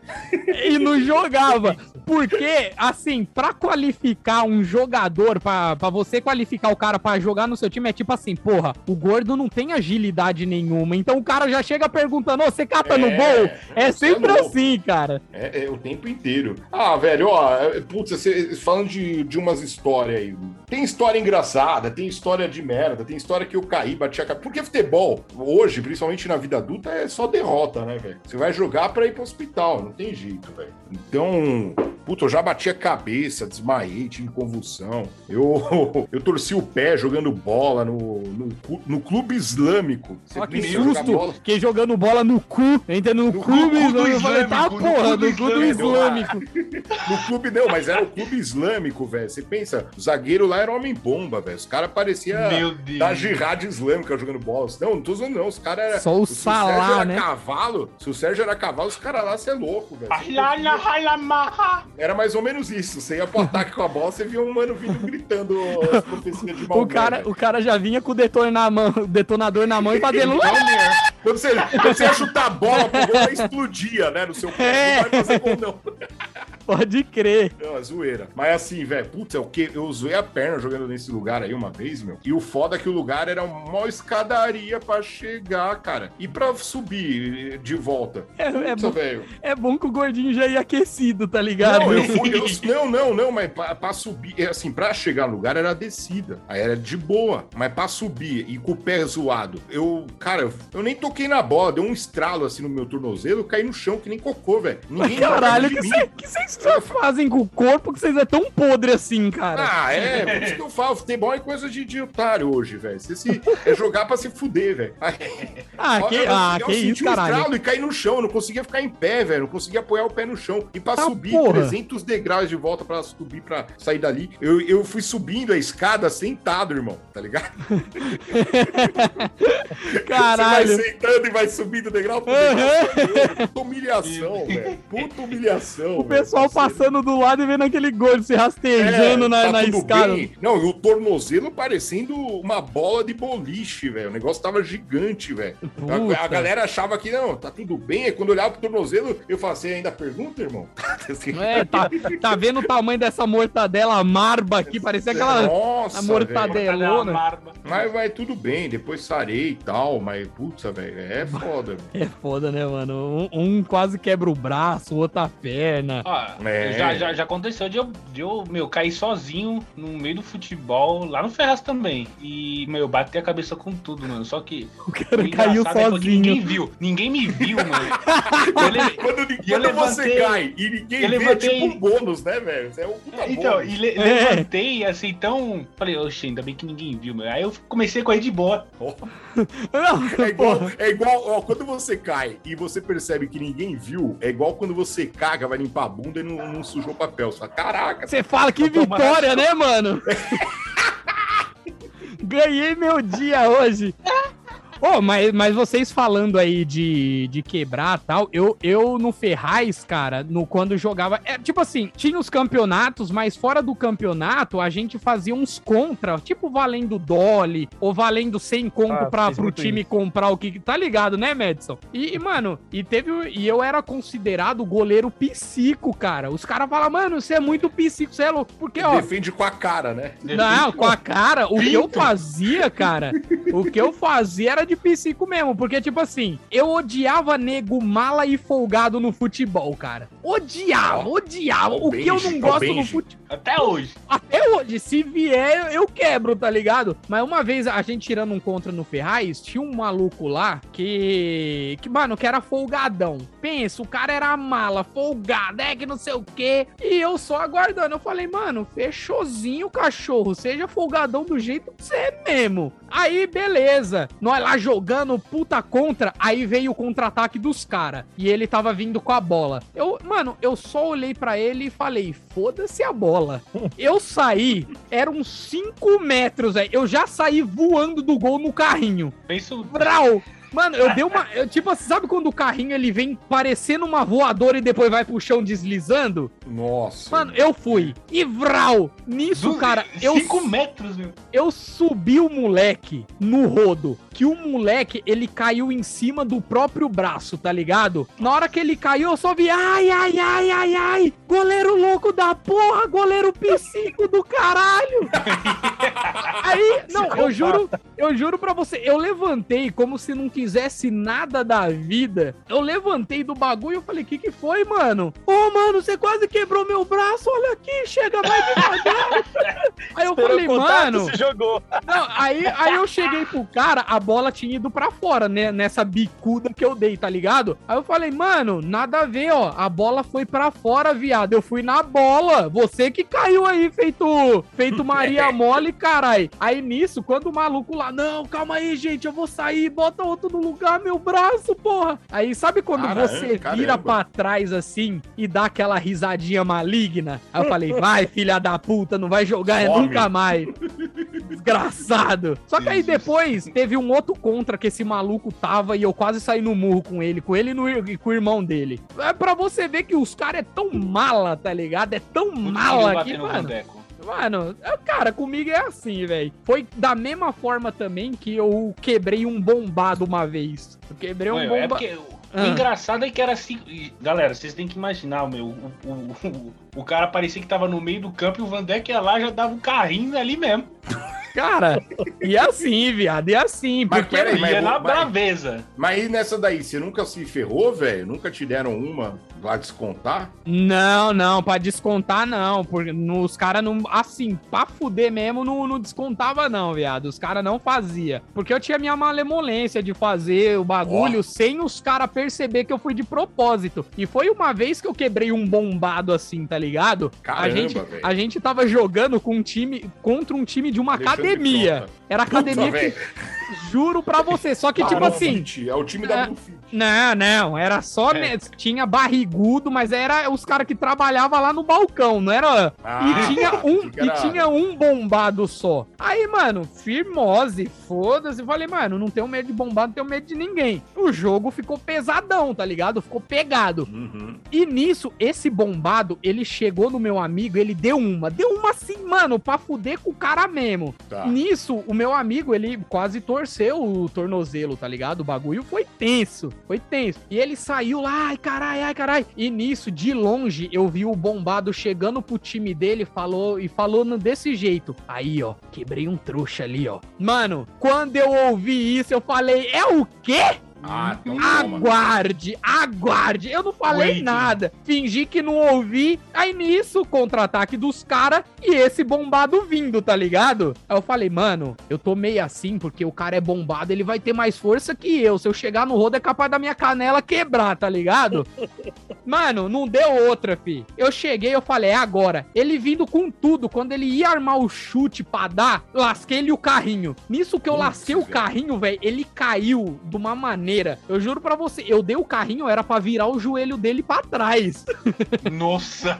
e não jogava. Porque, assim, pra qualificar um jogador, pra, pra você qualificar o cara pra jogar no seu time, é tipo assim, porra, o gordo não tem agilidade nenhuma. Então o cara já chega perguntando, ô, você cata no É, gol? É é sempre louco. assim, cara. É, é o tempo inteiro. Ah, velho, ó, é, putz, você- falando de, de umas histórias aí, Tem história engraçada, tem história de merda, tem história que eu caí, bati a cabeça. Porque futebol, hoje, principalmente na vida adulta, é só derrota, né, velho? Você vai jogar pra ir pro hospital, não tem jeito, velho. Então, puta, eu já bati a cabeça, desmaiei, tive convulsão. Eu, eu torci o pé jogando bola no, no, no clube islâmico. Você Olha que susto! bola? Fiquei jogando bola no cu, entra no, No clube cu do islâmico. Falei, tá no porra, do clube islâmico. islâmico. No clube não, mas era o clube islâmico, velho. Você pensa, o zagueiro lá era homem-bomba, velho. Os caras pareciam da jihad islâmica jogando bola. Não, não tô zoando, não. Os caras eram. Só o se Salah, Sérgio era né? cavalo, se o Sérgio era cavalo, os caras lá, você é louco, velho. Era mais ou menos isso. Você ia pro ataque com a bola, você via um mano vindo gritando as profecias de Maomé. O cara, o cara já vinha com o detonador na mão, o detonador na mão e fazendo. Quando você, quando você ia chutar a bola pro gol, ela explodia, né? No seu pé. É. Não vai fazer gol, não. Pode crer. Não, é zoeira. Mas assim, velho, putz, é o que? Eu zoei a perna jogando nesse lugar aí uma vez, meu. E o foda é que o lugar era uma escadaria pra chegar, cara. E pra subir de volta. É, é bom, velho. é bom que o gordinho já ia aquecido, tá ligado? Não, eu fui, eu- não, não, não, mas pra, pra subir, é assim, pra chegar no lugar era descida. Aí era de boa. Mas pra subir e com o pé zoado, eu, cara, eu, eu nem toquei na bola, deu um estralo assim no meu tornozelo, eu caí no chão que nem cocô, velho. Ninguém Caralho, que cê- que vocês fazem com o corpo que vocês é tão podre assim, cara? Ah, é, por isso que eu falo, futebol é coisa de, de otário hoje, velho. Você se, é jogar pra se fuder, velho. Ah, que, eu- ah, eu que senti isso, um caralho. estralo e caí no chão, eu não conseguia ficar em pé, velho. Não conseguia apoiar o pé no chão. E pra Ah, subir porra. 300 degraus de volta pra subir, pra sair dali, eu, eu fui subindo a escada sentado, irmão, tá ligado? Caralho. Você vai sentando e vai subindo degrau por degrau. Puta humilhação, velho. Puta humilhação. O pessoal passando do lado e vendo aquele gordo se rastejando na, tá na tudo escada. bem. Não, e o tornozelo parecendo uma bola de boliche, velho. O negócio tava gigante, velho. A, a galera achava que não, tá tudo bem. Aí quando eu olhava pro tornozelo, eu falava, você ainda pergunta, irmão? É, tá, tá vendo o tamanho dessa mortadela marba aqui? Parecia aquela. Nossa, a mortadela. velho. Delona. Marba. Mas vai tudo bem, depois sarei e tal, mas putz, velho, é foda. velho. É foda, né, mano? Um, um quase quebra o braço, o outro a perna. Ó, É. já, já, já aconteceu de eu, de eu, meu, cair sozinho no meio do futebol, lá no Ferraz também. E, meu, bater a cabeça com tudo, mano. Só que. O cara o caiu é porque Ninguém sozinho. viu. Ninguém me viu, mano. Eu levei- Quando, eu quando você levantei- e ninguém eu vê, levantei- é tipo um bônus, né, velho? É um puta Então, bônus. e le- É. levantei assim, tão. Falei, oxe, ainda bem que ninguém viu, meu. Aí eu comecei a correr de boa. Não, É igual, porra. é igual ó, quando você cai e você percebe que ninguém viu, é igual quando você caga, vai limpar a bunda e não, não sujou o papel. Você fala, caraca, Você fala que vitória, né, mano? Ganhei meu dia hoje. Ô, mas, mas vocês falando aí de, de quebrar e tal, eu, eu no Ferraz, cara, no, quando jogava. É, tipo assim, tinha os campeonatos, mas fora do campeonato, a gente fazia uns contra, tipo valendo Dolly, ou valendo 100 conto Ah, pra, pro time comprar o que. Tá ligado, né, Madison? E, e, mano, e teve. E eu era considerado goleiro psico, cara. Os caras falam, mano, você é muito psico, você é louco. Porque, ó. defende com a cara, né? Não, com a cara, o que eu fazia, cara, o que eu fazia era de psico mesmo, porque, tipo assim, eu odiava nego mala e folgado no futebol, cara. Odiava, odiava. Ó, O que eu não gosto no futebol. Até hoje. Até hoje, se vier, eu quebro, tá ligado? Mas uma vez a gente tirando um contra no Ferraz, tinha um maluco lá que. que, mano, que era folgadão. Pensa, o cara era mala, folgado, é que não sei o quê. E eu só aguardando. Eu falei, mano, fechouzinho, cachorro. Seja folgadão do jeito que você é mesmo. Aí, beleza. Nós lá jogando puta contra. Aí veio o contra-ataque dos caras. E ele tava vindo com a bola. Eu, mano, eu só olhei pra ele e falei, foda-se a bola. Eu saí, eram 5 metros, velho. Eu já saí voando do gol no carrinho. Penso. Brau! Mano, eu dei uma. Eu, tipo, sabe quando o carrinho ele vem parecendo uma voadora e depois vai pro chão deslizando? Nossa. Mano, eu fui. E vral! Nisso, Du- cara, eu, Cinco metros, meu. eu subi o moleque no rodo. Que o moleque, ele caiu em cima do próprio braço, tá ligado? Na hora que ele caiu, eu só vi. Ai, ai, ai, ai, ai! Goleiro louco da porra! Goleiro psico do caralho! Aí, não, eu juro, eu juro pra você, eu levantei como se não fizesse nada da vida, eu levantei do bagulho e falei, que que foi, mano? Ô, mano, você quase quebrou meu braço, olha aqui, chega mais devagar. aí eu Esperou falei, mano... se jogou. Não, aí, aí eu cheguei pro cara, a bola tinha ido pra fora, né? Nessa bicuda que eu dei, tá ligado? Aí eu falei, mano, nada a ver, ó. A bola foi pra fora, viado. Eu fui na bola. Você que caiu aí, feito, feito Maria Mole, carai. Aí nisso, quando o maluco lá, não, calma aí, gente, eu vou sair, bota outro no lugar, meu braço, porra. Aí sabe quando Caramba, você vira caramba. pra trás assim e dá aquela risadinha maligna? Aí eu falei, vai, filha da puta, não vai jogar é Some. nunca mais. Desgraçado. Só que aí depois teve um outro contra que esse maluco tava e eu quase saí no murro com ele, com ele e, no- e com o irmão dele. É pra você ver que os caras é tão mala, tá ligado? É tão Muito mala que, mano. Mano, é- cara, comigo é assim, velho. Foi da mesma forma também que eu quebrei um bombado uma vez. Eu quebrei um Ué, é bombado. porque o Ah. engraçado é que era assim. Galera, vocês têm que imaginar, meu. O, o, o, o cara parecia que tava no meio do campo e o Vandeco ia lá já dava um carrinho ali mesmo. Cara, e assim, viado, e assim. Mas Porque peraí, mas ia na vai- braveza. Mas aí nessa daí, você nunca se ferrou, velho? Nunca te deram uma lá descontar? Não, não, pra descontar não, porque os caras não, assim, pra fuder mesmo, não, não descontava não, viado, os caras não fazia, porque eu tinha minha malemolência de fazer o bagulho sem os caras perceber que eu fui de propósito, e foi uma vez que eu quebrei um bombado assim, tá ligado? a Caramba, gente, velho. a gente tava jogando com um time, contra um time de uma Alexandre academia, era academia Puta, que, velho. Juro pra você, só que Ah, tipo assim... Bluefit, É o time da É. Não, não, era só. É. Tinha barrigudo, mas era os caras que trabalhavam lá no balcão, não era. Ah, e tinha um, era- e tinha um bombado só. Aí, mano, firmose, foda-se. Falei, mano, não tenho medo de bombado, não tenho medo de ninguém. O jogo ficou pesadão, tá ligado? Ficou pegado. Uhum. E nisso, esse bombado, ele chegou no meu amigo, ele deu uma. Deu uma assim, mano, pra fuder com o cara mesmo. Tá. Nisso, o meu amigo, ele quase torceu o tornozelo, tá ligado? O bagulho foi tenso, foi tenso. E ele saiu lá, ai carai, ai carai. E nisso, de longe, eu vi o bombado chegando pro time dele falou, e falou desse jeito. Aí, ó, quebrei um trouxa ali, ó. Mano, quando eu ouvi isso, eu falei, é o quê? Ah, então toma. Aguarde, aguarde. Eu não falei Waiting. nada. Fingi que não ouvi. Aí nisso, contra-ataque dos caras e esse bombado vindo, tá ligado? Aí eu falei, mano, eu tô meio assim porque o cara é bombado, ele vai ter mais força que eu. Se eu chegar no rodo, é capaz da minha canela quebrar, tá ligado? Mano, não deu outra, fi. Eu cheguei, eu falei, é agora. Ele vindo com tudo. Quando ele ia armar o chute pra dar, lasquei-lhe o carrinho. Nisso que eu Putz, lasquei o velho. carrinho, velho, ele caiu de uma maneira. Eu juro pra você, eu dei o carrinho, era pra virar o joelho dele pra trás. Nossa!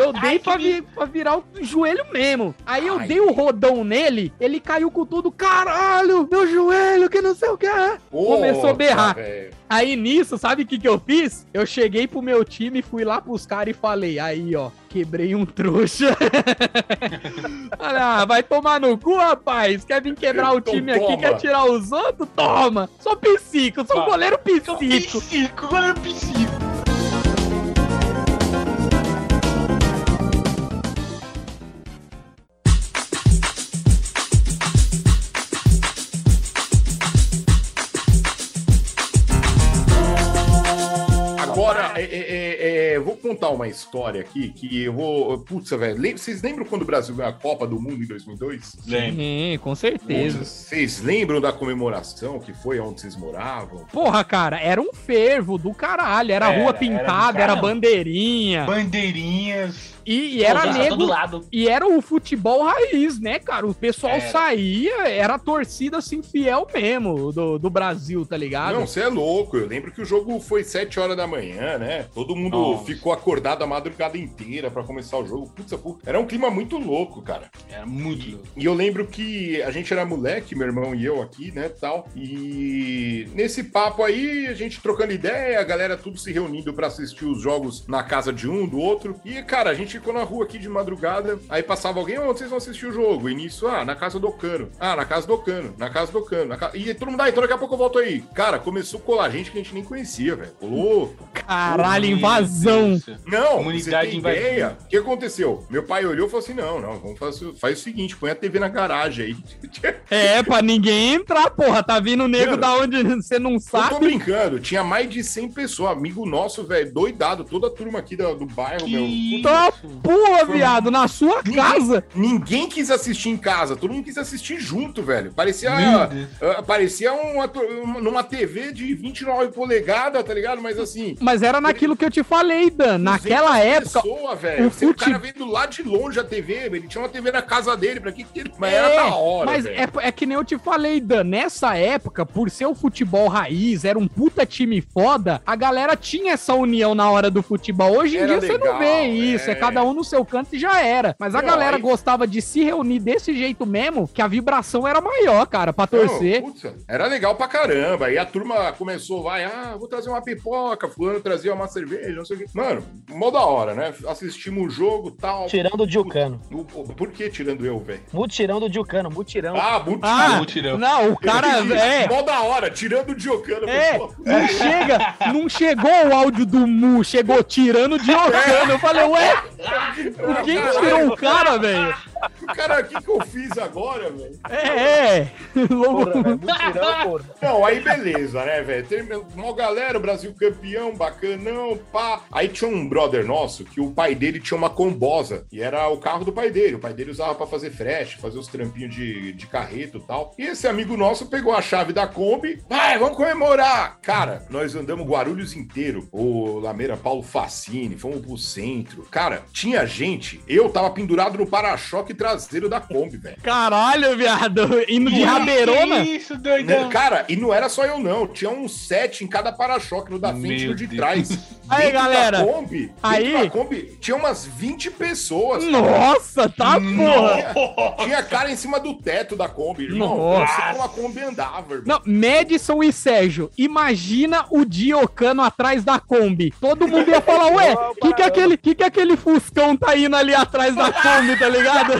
Eu dei pra, vi- pra virar o joelho mesmo. Aí eu Ai. dei o rodão nele, ele caiu com tudo. Caralho, meu joelho, que não sei o que. Começou a berrar. Puta, velho. Aí nisso, sabe o que, que eu fiz? Eu cheguei pro meu time, fui lá pros caras e falei: aí, ó, quebrei um trouxa. Olha, vai tomar no cu, rapaz. Quer vir quebrar o Então time aqui, toma. quer tirar os outros? Toma! Sou psico, sou Ah, goleiro psico. Psico, goleiro psico. Agora, é, é, é, é, vou contar uma história aqui que eu vou. Putz, velho. lem- Vocês lembram quando o Brasil ganhou a Copa do Mundo em 2002? Lembro. Sim, com certeza. Vocês lembram da comemoração que foi onde vocês moravam? Porra, cara, era um fervo do caralho. Era, Era, rua era pintada, era, caramba. bandeirinha. Bandeirinhas. E, e era dança nego. E era o futebol raiz, né, cara? O pessoal Era. saía, era a torcida assim, fiel mesmo do, do Brasil, tá ligado? Não, você é louco. Eu lembro que o jogo foi 7 horas da manhã, né? Todo mundo Nossa. ficou acordado a madrugada inteira pra começar o jogo. Putz, pô, era um clima muito louco, cara. Era muito louco. E eu lembro que a gente era moleque, meu irmão e eu aqui, né, tal. E nesse papo aí, a gente trocando ideia, a galera tudo se reunindo pra assistir os jogos na casa de um, do outro. E, cara, a gente ficou na rua aqui de madrugada, aí passava alguém, onde vocês vão assistir o jogo? E nisso, ah, na casa do Cano. Ah, na casa do Cano, na casa do Cano. na ca- E todo mundo, ah, então daqui a pouco eu volto aí. Cara, começou a colar gente que a gente nem conhecia, velho. Colou Caralho, Meu invasão. Não, Comunidade invadida. ideia? O que aconteceu? Meu pai olhou e falou assim: não, não, vamos fazer, faz o seguinte, põe a TV na garagem aí. É, pra ninguém entrar, porra. Tá vindo nego Mano, da onde você não Eu tô sabe. brincando, tinha mais de 100 pessoas, amigo nosso, velho, doidado, toda a turma aqui do, do bairro, meu. Que Tá isso? Porra, viado, na sua Ninguém- casa. Ninguém quis assistir em casa, todo mundo quis assistir junto, velho. Parecia, ah, parecia uma, numa TV de 29 polegadas, tá ligado? Mas assim. Mas era naquilo que eu te falei, Dan. Naquela 200 época. Pessoa, velho. o Você- O fute- cara veio do lado de longe a TV, ele tinha uma TV na casa dele, pra que ele. Mas É, era da hora. Mas velho. é, é que nem eu te falei, Dan. Nessa época, por ser o futebol raiz, era um puta time foda, a galera tinha essa união na hora do futebol. Hoje em Era dia você não legal, vê isso, é. é. Cada um no seu canto e já era. Mas a galera gostava de se reunir desse jeito mesmo, que a vibração era maior, cara, pra torcer. Não, putz, era legal pra caramba. Aí a turma começou, vai, ah, vou trazer uma pipoca, fulano trazia uma cerveja, não sei o quê. Mano, mó da hora, né? Assistimos o jogo tal. Tirando o Dilcano. O- o- Por que tirando eu, velho? Mutirão do Dilcano, mutirão. Ah, muito Ah, mutirão. não, o cara é. Mó da hora, tirando o Diocano. É, pô. não chega, não chegou o áudio do Mu, chegou tirando de Ocano. Eu falei, ué, que que tirou o cara, velho? O cara, o que, que eu fiz agora, velho? É, é. Porra. Mutirão, porra. Não, aí beleza, né, velho? Tem uma galera, o Brasil campeão, bacanão, pá. Aí tinha um brother nosso que o pai dele tinha uma combosa e era o carro do pai dele. O pai dele usava pra fazer fresh, fazer os trampinhos de, de carreto e tal. E esse amigo nosso pegou a chave da Kombi, vai, vamos comemorar. Cara, nós andamos Guarulhos inteiro. O Lameira Paulo Facine, fomos pro centro. Cara, tinha gente, eu tava pendurado no para-choque traseiro da Kombi, velho. Caralho, viado, indo de rabeirona. Que isso, Né? doidão? Cara, e não era só eu, não. Tinha uns sete em cada para-choque, no da frente e no de Deus. trás. Aí, Dentro galera. Da Kombi, Aí. Da Kombi tinha umas 20 pessoas. cara. Nossa, tá porra. Tinha cara em cima do teto da Kombi, irmão. Nossa. Como a Kombi andava, irmão. Não, Madison e Sérgio, imagina o Diocano atrás da Kombi. Todo mundo ia falar, ué, Não, que que, é aquele, que que aquele Fuscão tá indo ali atrás da Kombi, tá ligado?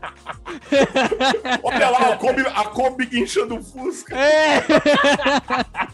Olha lá, a Kombi, a Kombi guinchando o Fusca. É.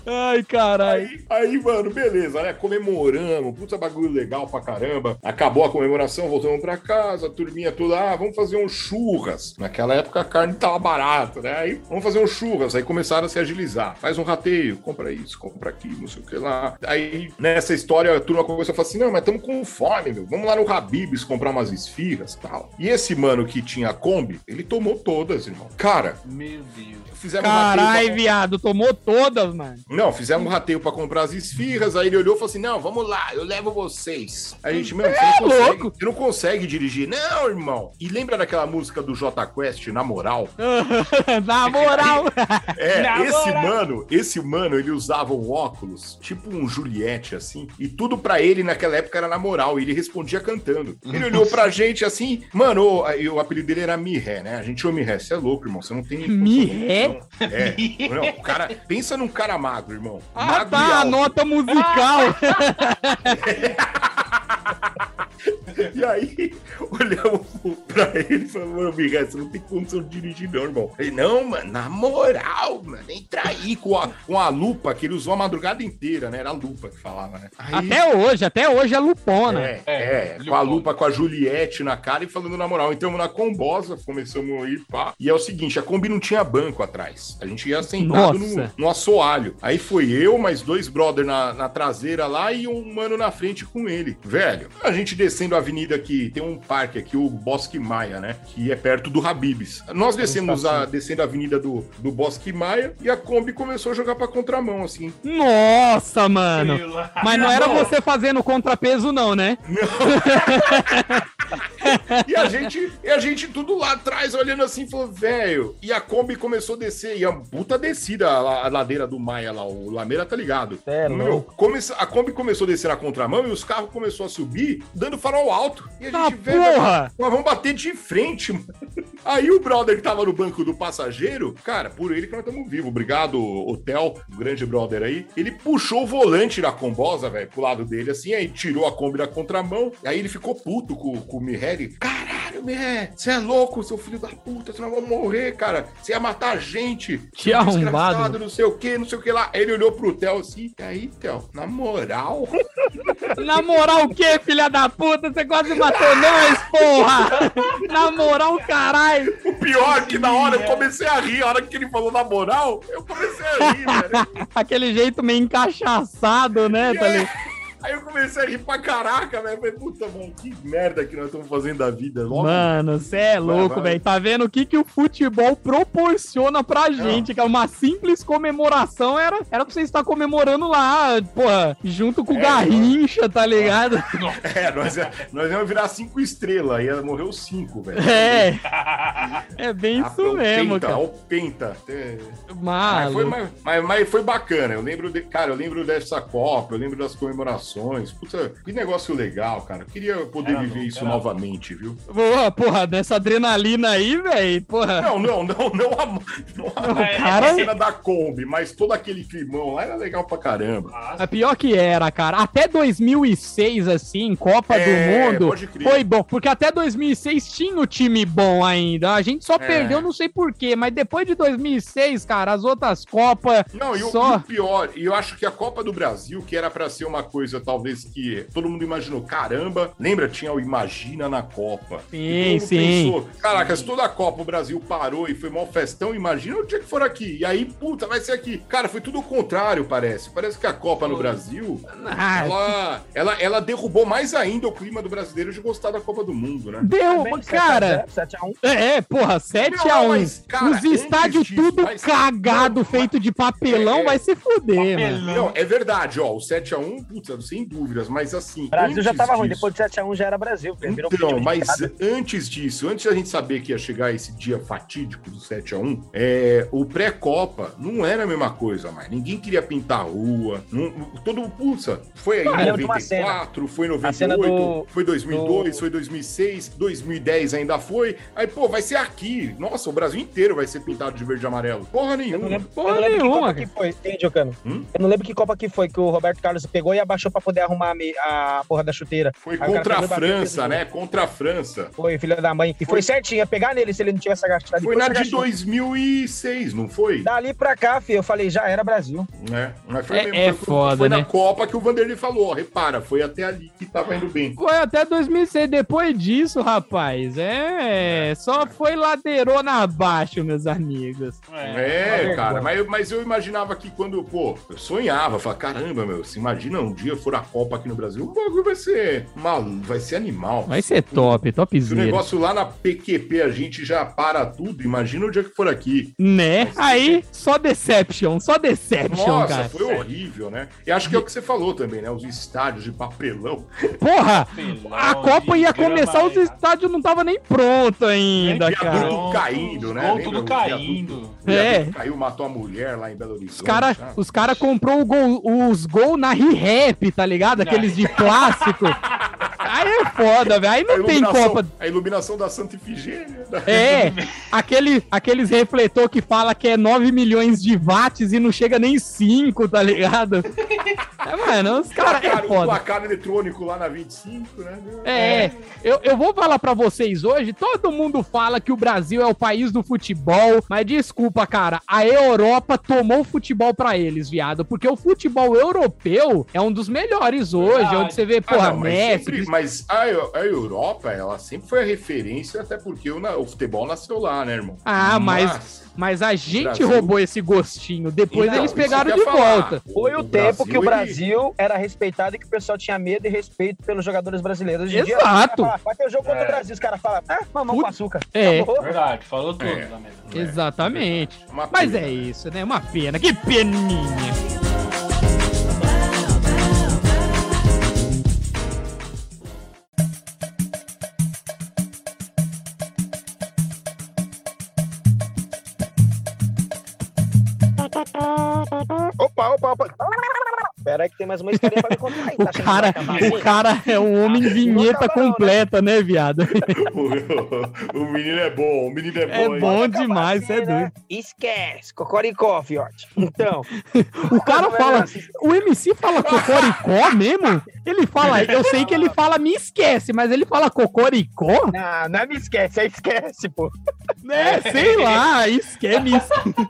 Ai, caralho. Aí, aí, mano, beleza, né? Comemoramos, puta bagulho legal pra caramba. Acabou a comemoração, voltamos pra casa, a turminha toda, ah, vamos fazer um churras. Naquela época a carne tava barata, né? Aí vamos fazer um churras. Aí começaram a se agilizar. Faz um rateio, compra isso, compra aquilo, não sei o que lá. Aí nessa história a turma começou a falar assim: não, mas estamos com fome, meu. Vamos lá no Habibs comprar umas esfirras e tal. E esse mano que tinha a Kombi, ele tomou todas, irmão. Cara, Meu Deus. Fizemos rateio pra- viado, tomou todas, mano. não, fizemos um rateio pra comprar as esfirras. Aí ele olhou e falou assim: Não, vamos lá, eu levo vocês. Aí a gente, meu, você não, consegue, louco. você não consegue dirigir. Não, irmão. E lembra daquela música do J Quest, na moral? Na moral. É, Na esse moral. mano, esse mano, ele usava um óculos, tipo um Juliette, assim, e tudo pra ele naquela época era na moral, e ele respondia cantando. Ele olhou pra gente assim, mano, o, o apelido dele era Mirré, né? A gente chama Mirré, você é louco, irmão, você não tem... Mirré? É, não, o cara, pensa num cara magro, irmão. Ah, magro tá, nota musical. E aí, olhamos pra ele e falamos, mano, Mirré, você não tem condição de dirigir, não, irmão. Ele, não, mano, na moral, mano, entra aí com a, com a lupa, que ele usou a madrugada inteira, né? Era a lupa que falava, né? Aí, Até hoje, até hoje é lupona. é, É, é, com a lupa, com a Juliette na cara e falando na moral. Entramos na combosa, começamos a ir, pá. E é o seguinte, a Kombi não tinha banco atrás. A gente ia sentado no, no assoalho. Aí foi eu, mais dois brother na, na traseira lá e um mano na frente com ele. Velho, a gente descendo a avenida aqui, tem um parque aqui, o Bosque Maia, né? Que é perto do Habibs. Nós descemos a, descendo a avenida do, do Bosque Maia e a Kombi começou a jogar pra contramão, assim. Nossa, mano. Pela- Mas não era Não. você fazendo contrapeso, não, né? E a gente, e a gente tudo lá atrás olhando assim, falou, velho. E a Kombi começou a descer, e a puta descida a, a ladeira do Maia lá, o Lameira tá ligado. É, Meu, começa, a Kombi começou a descer na contramão e os carros começaram a subir, dando farol alto. E a Ah, gente, velho, porra! nós vamos bater de frente, mano. Aí o brother que tava no banco do passageiro, cara, por ele que nós estamos vivos. Obrigado, Hotel, grande brother aí. Ele puxou o volante da combosa, velho, pro lado dele, assim, aí tirou a Kombi da contramão. Aí ele ficou puto com, com o Mihaly. Caralho, é, você é louco, seu filho da puta, você não vai morrer, cara. Você ia matar a gente. Que arrombado. Não sei o que, não sei o que lá. Ele olhou pro Theo assim, e aí, Theo, na moral? Na moral o quê, filha da puta? Você quase matou nós, porra! Na moral, caralho! O pior é que na hora eu comecei a rir, a hora que ele falou na moral, eu comecei a rir, velho. Aquele jeito meio encaixaçado, né, tá ligado? Aí eu comecei a rir pra caraca, velho. Falei, puta, mano, que merda que nós estamos fazendo da vida. Logo. Mano, você é louco, velho. Tá vendo o que, que o futebol proporciona pra gente? Que é uma simples comemoração. Era, era pra você estar comemorando lá, porra, junto com o É, Garrincha, tá ligado? É, nós, ia- nós íamos virar cinco estrelas, ia morrer os cinco, velho. É. É bem Ah, isso mesmo, penta, cara. O penta. É. Mas Mano. foi, mas- mas foi bacana. Eu lembro, de, cara, eu lembro dessa Copa, eu lembro das comemorações. Puta, que negócio legal, cara. Queria poder Era viver louco, isso era novamente, viu? Porra, porra, dessa adrenalina aí, velho. Porra. Não, não, não, não a, não a, O É, cara- a cena da Kombi, mas todo aquele climão lá era legal pra caramba. É pior que era, cara. Até 2006, assim, Copa É, do Mundo, pode crer. foi bom. Porque até 2006 tinha o time bom ainda. A gente só É. perdeu, não sei porquê. Mas depois de 2006, cara, as outras Copas. Não, e o, Só. e o pior, e eu acho que a Copa do Brasil, que era pra ser uma coisa talvez que todo mundo imaginou, caramba, lembra, tinha o Imagina na Copa. Sim, sim. Pensou, Caraca, se toda a Copa o Brasil parou e foi mó festão, imagina o dia que for aqui. E aí, puta, vai ser aqui. Cara, foi tudo o contrário, parece. Parece que a Copa no Brasil, Ah, ela, ela, ela derrubou mais ainda o clima do brasileiro de gostar da Copa do Mundo, né? deu, Também, cara. 7x0, 7x1. É, porra, Não, 7x1. mas, cara, Os estádios disso, tudo mas- cagado, Não, feito de papelão, É, é. vai se fuder, mano. Não, é verdade, ó. O 7x1, putz, sem dúvidas, mas assim. O Brasil já antes tava ruim, depois de 7x1 já era Brasil. Virou Então, mas antes disso, antes da gente saber que ia chegar esse dia fatídico do 7x1, é, o pré-Copa não era a mesma coisa mais. Ninguém queria pintar a rua. Não, todo pulsa. Foi aí Ah, em eu lembro de uma 94, foi em A cena 98, do- foi 2002, do- foi 2006, 2010 ainda foi. Aí, pô, vai ser aqui. Nossa, o Brasil inteiro vai ser pintado de verde e amarelo. Porra Eu não nenhuma. lembro, Porra eu não lembro nenhuma, que Copa que foi, entende, Ocano? Hum? Eu não lembro que Copa que foi que o Roberto Carlos pegou e abaixou pra poder arrumar a, me- a porra da chuteira. Foi Aí contra a França, né? Contra a França. Foi, filha da mãe. E foi, Foi. certinho, ia pegar nele se ele não tivesse agachado. Foi na de agachou. 2006, não foi? Dali pra cá, filho, eu falei, já era Brasil. né? Mas foi É- mesmo, é foi, foda, foi né? na Copa que o Vanderlei falou, ó, repara, foi até ali que tava indo bem. Foi até 2006. Depois disso, rapaz, é. Só foi ladeirona abaixo, meus amigos. É, vergonha. cara, mas, mas eu imaginava que quando, pô, eu sonhava, falava, caramba, meu, se imagina um dia for a Copa aqui no Brasil, o bagulho vai ser maluco, vai ser animal. Vai ser top, Se o negócio lá na PQP a gente já para tudo, imagina o dia que for aqui. Né? Aí, só Deception, só Deception, Nossa, cara. foi horrível, né? E acho que é o que você falou também, né? Os estádios de papelão. Porra, a Copa ia começar, os estádios não tava nem pronto ainda, Viaduto cara. Pronto, caindo, né? Lembra tudo caindo. viaduto? O viaduto É. Caiu, matou a mulher lá em Belo Horizonte. Os cara, sabe? os cara comprou o gol- os gols na Re-Rap, tá ligado? Aqueles de plástico. Aí é foda, velho. Aí A não tem iluminação- Copa. A iluminação da Santa Ifigênia. É, aquele, aqueles refletor que fala que é 9 milhões de watts e não chega nem 5, tá ligado? É, mano, os caras é Placar- o foda. placar eletrônico lá na 25, né? É, eu, eu vou falar pra vocês hoje, todo mundo fala que o Brasil é o país do futebol, mas desculpa, cara, a Europa tomou o futebol pra eles, viado, porque o futebol europeu é um dos melhores hoje, Verdade. onde você vê, Ah, porra, não, mas, Messi, sempre- mas a, a Europa, ela sempre foi a referência, até porque o, o futebol nasceu lá, né, irmão? Ah, mas- mas a gente Brasil- roubou esse gostinho, depois Então, eles pegaram de falar. volta. Foi o, tempo que o Brasil era respeitado e que o pessoal tinha medo e respeito pelos jogadores brasileiros. Hoje dia, Exato. caras falam, vai ter o jogo contra É. o Brasil, os caras falam, ah, mamão Put- com açúcar. É. Acabou. Verdade, falou tudo É. É, Exatamente. uma Mas é isso, né? Uma pena. Que peninha. Pera aí que tem mais uma história pra me contar aí. O Tá que cara, o cara é um homem vinheta acaba não, né? completa, né, viado? o, o menino é bom, o menino é bom. É hein? bom demais, assim, você é né? doido. Esquece, cocoricó, fiote. Então. O cara fala. O MC fala cocoricó mesmo? Ele fala, eu sei que ele fala me esquece, mas ele fala cocoricó? Não, não é me esquece, é esquece, pô. É, sei lá, esquece, me esquece.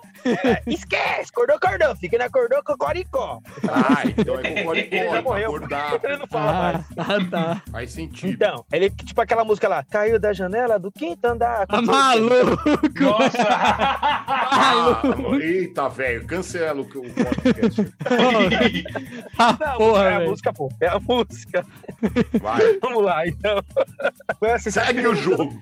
Esquece, acordou, acordou, fica na acordou, cocoricó. Ah, então é cocoricó, Ele já morreu. acordar. Ele não fala Ah, mais. ah, tá. Faz sentido. Então, ele, tipo aquela música lá, caiu da janela do quinto andar. Tá maluco. Nossa! Ah, eita, velho, cancela o o podcast. Ah, Não, porra, é a música, pô. É a música. Vai, Vamos lá, então. Sabe segue o jogo.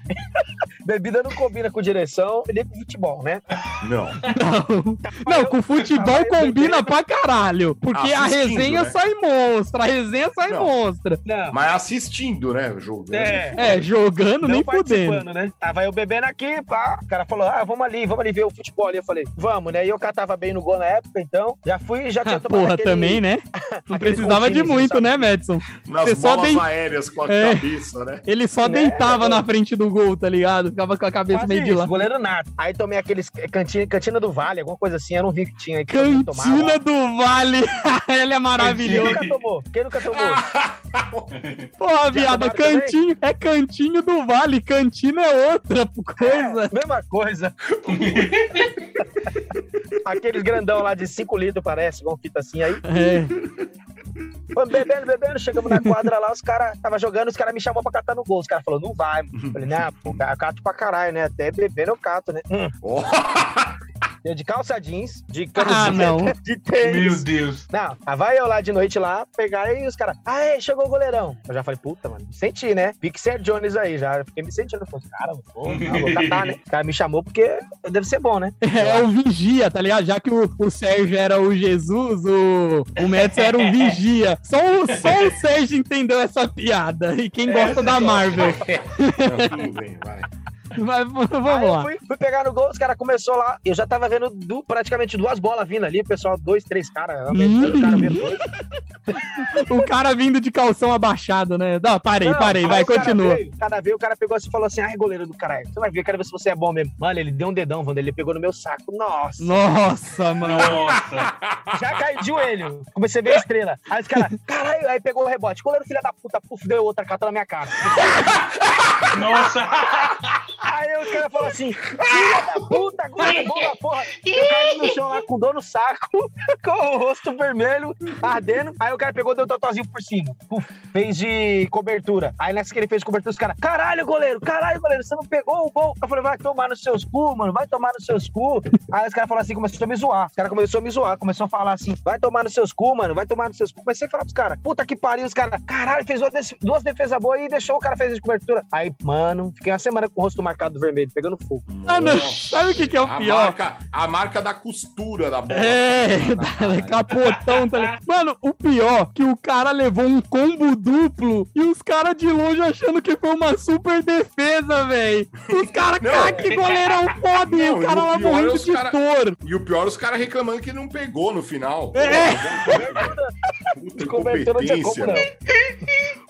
Bebida não combina com direção e nem com futebol, né? Não. Não, não, com futebol combina pra caralho. Porque a Assistindo, resenha né? sai monstra, a resenha sai Não. monstra. Não. Mas assistindo, né, o jogo. né? É. É, jogando Não nem participando, né? Tava eu bebendo aqui, pá. O cara falou, ah, vamos ali, vamos ali ver o futebol ali. Eu falei, vamos, né? E eu catava bem no gol na época, então já fui, já tinha Ah, tomado porra, aquele- também, né? Não precisava de muito, sabe? né, Madison? Nas Você só bolas aéreas com a É. cabeça, né? Ele só Né? deitava na frente do gol, tá ligado? Ficava com a cabeça Quase meio de isso, lá. goleiro nada. Aí tomei aqueles cantina, cantina do Vale, alguma coisa assim, eu não vi que tinha aí. que. Cantina do Vale. Ele é Quem maravilhoso. nunca tomou? Quem nunca tomou? Porra, viado, cantinho. É cantinho do Vale. Cantina é outra coisa. Mesma coisa. Aqueles grandão lá de 5 litros, parece, com fita assim. Aí, É. Fomos bebendo, bebendo, chegamos na quadra lá, os caras tava jogando, os caras me chamou pra catar no gol. Os caras falaram, não vai. Eu falei, não, pô, eu cato pra caralho, né? Até bebendo eu cato, né? Hum. Eu de calça jeans, de Ah, camiseta, não. de tênis. Meu Deus. Não, aí vai eu lá de noite lá, pegar e os caras, ah, chegou o goleirão. Eu já falei, puta, mano, me senti, né? Pique Sérgio Jones aí, já fiquei me sentindo. Eu falei, cara, vou, não, vou catar, né? O cara me chamou porque deve ser bom, né? É o vigia, tá ligado? Já que o, o Sérgio era o Jesus, o, o Madison era o vigia. Só o, só o Sérgio entendeu essa piada. E quem gosta da Marvel. não, tudo bem, vai. Mas Aí vamos eu lá. fui, fui pegar no gol, os caras começou lá. Eu já tava vendo du- praticamente duas bolas vindo ali, o pessoal, dois, três caras, o cara vendo dois. O cara vindo de calção abaixado, né? Não, parei, Não, parei, vai, o cara continua. veio, O cara veio, o cara pegou assim e falou assim: ai, goleiro do caralho, você vai ver, eu quero ver se você é bom mesmo. Mano, ele deu um dedão, Wander, ele pegou no meu saco. Nossa, Nossa, mano. Nossa. já caí de joelho. Comecei a ver a estrela. Aí os caras, caralho, aí pegou o rebote. Goleiro, filha da puta, puf, deu outra carta na minha cara. Nossa. Aí os caras falaram assim: filha da puta, goleiro bom da porra. Eu caí no chão lá com dor no saco, com o rosto vermelho, ardendo. Aí o cara pegou deu um tatuazinho por cima. Puf, fez de cobertura. Aí nessa que ele fez de cobertura, os caras, caralho, goleiro, caralho, goleiro, você não pegou o gol. Eu falei, vai tomar nos seus cu, mano, vai tomar nos seus cu. Aí os caras falaram assim, começou a me zoar. Os caras começaram a me zoar, começou a falar assim, vai tomar nos seus cu, mano, vai tomar nos seus cu. Comecei a falar pros caras, puta que pariu, os caras, caralho, fez duas, duas defesas boas e deixou o cara fazer de cobertura. Aí, mano, fiquei uma semana com o rosto marcado vermelho, pegando fogo. Ah, não. Sabe o que, que é o A pior? marca, a marca da costura da bola. É, capotão, tá ligado? Mano, o pior que o cara levou um combo duplo e os caras de longe achando que foi uma super defesa, velho. Os caras, cara, que goleirão foda, e o cara o lá pior é morrendo de cara- dor. E o pior, os caras reclamando que não pegou no final. É. Puta incompetência.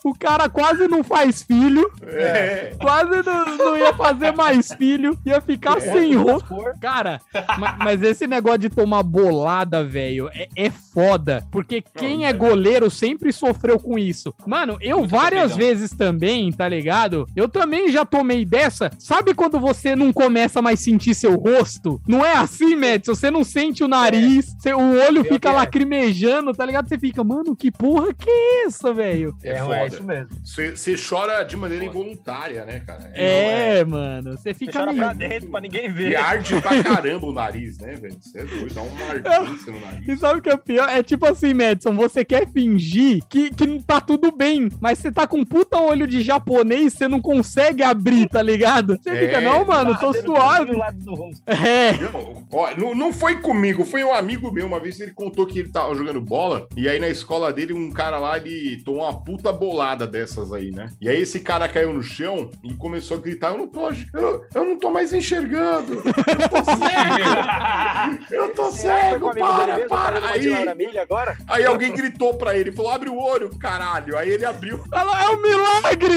O cara quase não faz filho, É. quase não, não ia fazer mais filho, ia ficar sem rosto. Cor. Cara, ma- mas esse negócio de tomar bolada, velho, é, é foda. Porque quem é goleiro sempre sofreu com isso. Mano, eu várias vezes também, tá ligado? Eu também já tomei dessa. Sabe quando você não começa mais a sentir seu rosto? Não é assim, Madison? Você não sente o nariz, você- o olho fica é. lacrimejando, tá ligado? Você fica, mano, que porra que é essa, velho? É É, foda. É isso mesmo. Você chora de maneira involuntária, né, cara? É, mano, você fica chora meio... pra dentro pra ninguém E ver. arde pra caramba o nariz, né, velho? Você é doido, dá uma ardência no nariz. E sabe o que é pior? É tipo assim, Madison, você quer fingir que, que tá tudo bem, mas você tá com um puta olho de japonês, você não consegue abrir, tá ligado? Você É, fica, não, mano, tô suave. do lado do rosto. É, Não, ó, não, não foi comigo, foi um amigo meu. Uma vez ele contou que ele tava jogando bola e aí na escola dele, um cara lá, ele tomou uma puta bolada cilada dessas aí, né? E aí esse cara caiu no chão e começou a gritar: Eu não tô, eu, eu não tô mais enxergando. Eu tô cego. Eu tô cego, para, para. Aí, agora? aí alguém gritou pra ele, falou: abre o olho, caralho. Aí ele abriu. Ela é um milagre!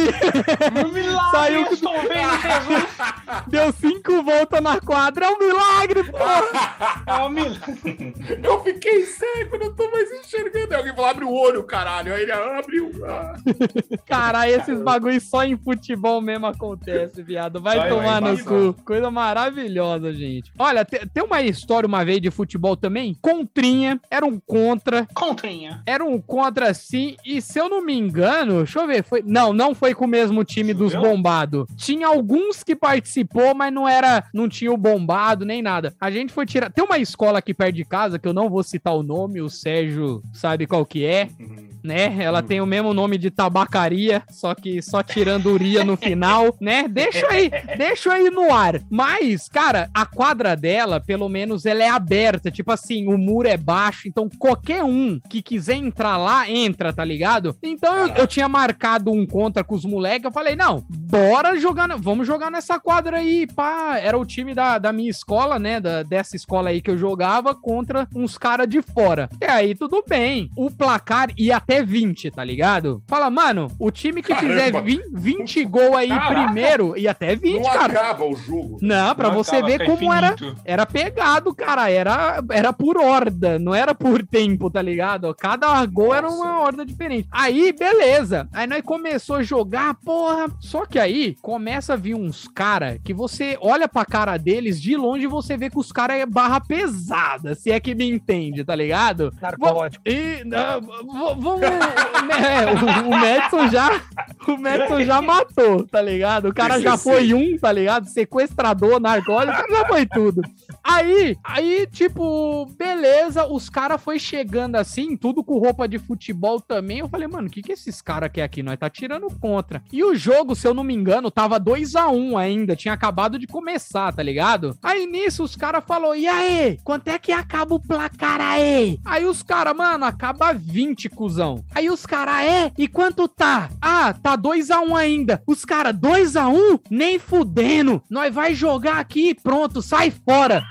Um milagre, Saiu- eu estou vendo Jesus. Deu cinco voltas na quadra, é um milagre, porra! É um milagre. Eu fiquei cego, não tô mais enxergando. Aí alguém falou: abre o olho, caralho. Aí ele abriu. Ah. Cara, esses bagulho só em futebol mesmo acontece, viado. Vai Vai, tomar no cu. Coisa maravilhosa, gente. Olha, te- tem uma história uma vez de futebol também. Contrinha, era um contra. Contrinha. Era um contra sim, e se eu não me engano, deixa eu ver, foi. Não, não foi com o mesmo time dos Viu? bombados. Tinha alguns que participou, mas não era. Não tinha o bombado nem nada. A gente foi tirar. Tem uma escola aqui perto de casa, que eu não vou citar o nome, o Sérgio sabe qual que é, né? Ela tem o mesmo nome de tabacaria, só que só tirando uria no final, né? Deixa aí, deixa aí no ar. Mas, cara, a quadra dela, pelo menos, ela é aberta. Tipo assim, o muro é baixo, então qualquer um que quiser entrar lá, entra, tá ligado? Então eu, eu tinha marcado um contra com os moleques, eu falei, não, bora jogar, vamos jogar nessa quadra aí, pá. Era o time da, da minha escola, né? Da, dessa escola aí que eu jogava contra uns caras de fora. E aí, tudo bem. O placar ia até 20, tá ligado? Fala, mano, o time que fizer Caramba. 20, 20 gol aí Caraca. primeiro, ia até 20, Não cara. acaba o jogo. Não, pra Não você acaba, ver fica como era, infinito. era pegado, cara. Era, era por horda, não era por tempo, tá ligado? Cada gol era uma Nossa. horda diferente. Aí, beleza. Aí nós começou a jogar, porra. Só que aí começa a vir uns cara que você olha pra cara deles, de longe você vê que os caras é barra pesada, se é que me entende, tá ligado? Narcótico. E não, né, o, o Madison já. O Madison já matou, tá ligado? O cara já PCC. foi um, tá ligado? Sequestrador, narcótico, o cara já foi tudo. Aí, aí, tipo, beleza, os caras foi chegando assim, tudo com roupa de futebol também. Eu falei, mano, o que que esses caras querem aqui? Nós tá tirando contra. E o jogo, se eu não me engano, tava 2 a 1 ainda, tinha acabado de começar, tá ligado? Aí nisso os caras falou: "E aí, quanto é que acaba o placar aí?" Aí os caras, mano, acaba 20, cuzão. Aí os caras, é? E quanto tá? Ah, tá 2 a 1 ainda. Os caras, 2 a 1 Nem fudendo. Nós vai jogar aqui pronto, sai fora.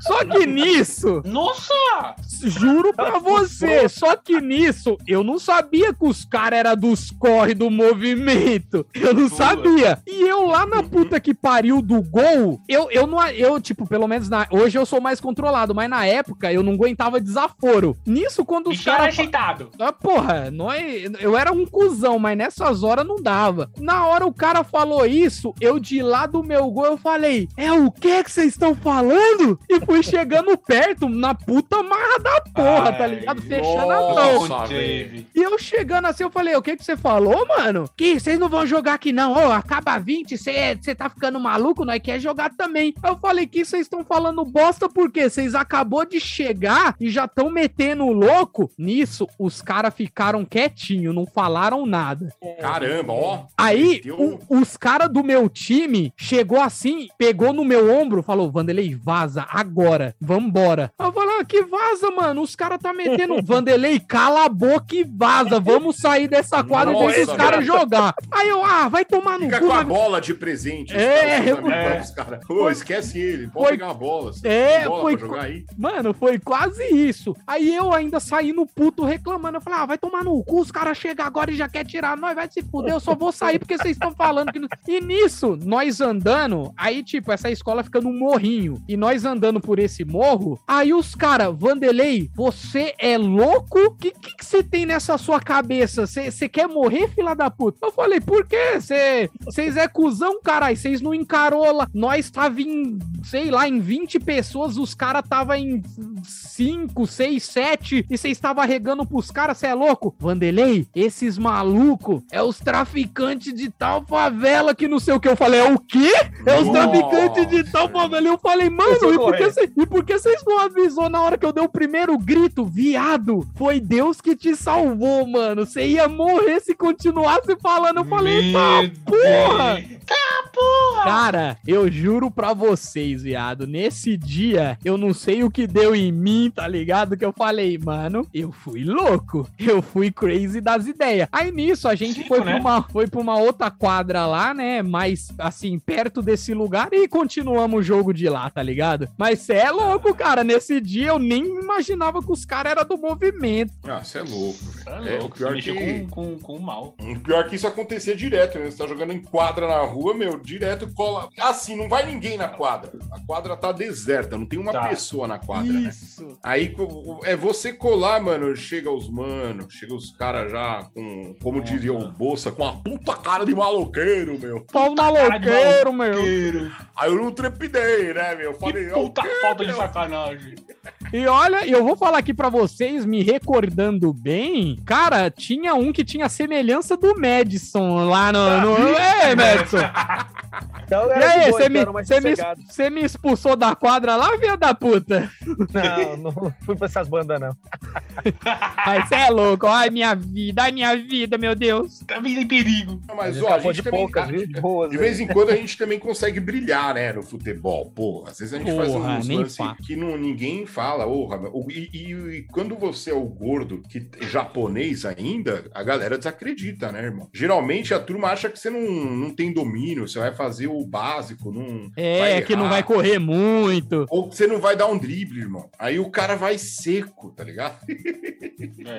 Só que nisso, Nossa! Juro pra você, só que nisso eu não sabia que os caras eram dos corre do movimento. Eu não Boa. sabia. E eu lá na puta que pariu do gol, eu, eu não. Eu, tipo, pelo menos na, hoje eu sou mais controlado, mas na época eu não aguentava desaforo. Nisso, quando os caras. agitado. Ah, porra, nós, eu era um cuzão, mas nessas horas não dava. Na hora o cara falou isso, eu de lá do meu gol, eu falei, é o que que vocês estão falando? E fui chegando perto, na puta marra da porra, tá Ai, ligado? Fechando a mão. nossa. Não velho. teve. E eu chegando assim, eu falei, o que que você falou, mano? Que vocês não vão jogar aqui não, ô, acaba 20, você tá ficando maluco, nós quer jogar também. Eu falei que vocês estão falando bosta porque vocês acabou de chegar e já estão metendo o louco. Nisso, os caras ficaram quietinho, não falaram nada. Caramba, ó. Aí, o- os caras do meu time chegou assim, pegou no meu ombro, falou: Vanderlei, vaza agora, vambora. Eu falei: ah, que vaza, mano? Os caras tá metendo. Vanderlei, cala a boca e vaza. Vamos sair dessa quadra e deixa os Nossa, caras jogar. Aí eu, ah, vai tomar no Fica cu. com a mas- bola de presente. É, amigos, é. falam pros caras, Ô, esquece ele, pode Foi- pegar a bola. É, bola foi jogar aí? Mano, foi quase isso. Aí eu ainda saí no puto reclamando. Eu falei, ah, vai tomar no cu, os caras chegam agora e já quer tirar nós, vai se fuder, eu só vou sair porque vocês estão falando que... não-" E nisso, nós andando, aí tipo, essa escola fica num morrinho, e nós andando por esse morro, aí os caras, Vanderlei, você é louco? O que, que que você tem nessa sua cabeça? Você quer morrer, fila da puta? Eu falei, por quê? Vocês é cuzão, caralho, vocês não encarou lá. Nós tava em, sei lá, em 20 pessoas, os caras tava em 5, 6, 7, e vocês estavam regando pros caras, você é louco? Vanderlei, esses malucos é os traficantes de tal favela que não sei o que. Eu falei, é o quê? É os Nossa. traficantes de tal favela. Eu falei, mano, Esse e por, que. Cê- e por que vocês não avisou na hora que eu dei o primeiro grito? Viado, foi Deus que te salvou, mano. Você ia morrer se continuasse falando. Eu falei, tá, porra! Deus. Cara, eu juro pra vocês, viado, nesse dia, eu não sei o que deu em mim, tá ligado? Que eu falei, mano, eu fui louco. Eu fui crazy das ideias. Aí nisso a gente Cinco, foi, né? pra uma, foi pra uma outra quadra lá, né? Mais assim, perto desse lugar e continuamos o jogo de lá, tá ligado? Mas cê é louco, cara. Nesse dia eu nem imaginava que os caras eram do movimento. Ah, você é louco, velho. É, o louco, pior você mexeu que... com, com, com o mal. O pior que isso acontecia direto, né? Você tá jogando em quadra na rua, meu, direto cola. Assim, não vai ninguém na quadra. A quadra tá deserta, não tem uma Tá. pessoa na quadra, né? Isso. Aí co- é você colar, mano. Chega os mano, chega os caras já com, como diria o Bolsa, com a puta cara de maloqueiro, meu. Pau de maloqueiro, meu. Aí eu não trepidei, né, meu? Falei, Que ó, puta falta de sacanagem. E olha, eu vou falar aqui pra vocês, me recordando bem, cara, tinha um que tinha semelhança do Madison lá no. no... Ei, Madison! Então E aí, você então me, me, me expulsou da quadra lá, filha da puta? Não, não fui pra essas bandas, não. Mas você é louco, ai minha vida, ai minha vida, meu Deus. Tá vindo em perigo. mas Mas ó, a gente de também. poucas, a-? De boas. De né? vez em quando a gente também consegue brilhar, né, no futebol. Pô, às vezes a gente faz Porra, uns nem lances fala. que não, ninguém fala. Porra, e, e- e quando você é o gordo, que é japonês ainda, a galera desacredita, né, irmão? Geralmente a turma acha que você não, não tem domínio, você vai fazer o básico, não. É, vai que não vai correr muito. Ou que você não vai dar um drible, irmão. Aí o cara vai seco, tá ligado?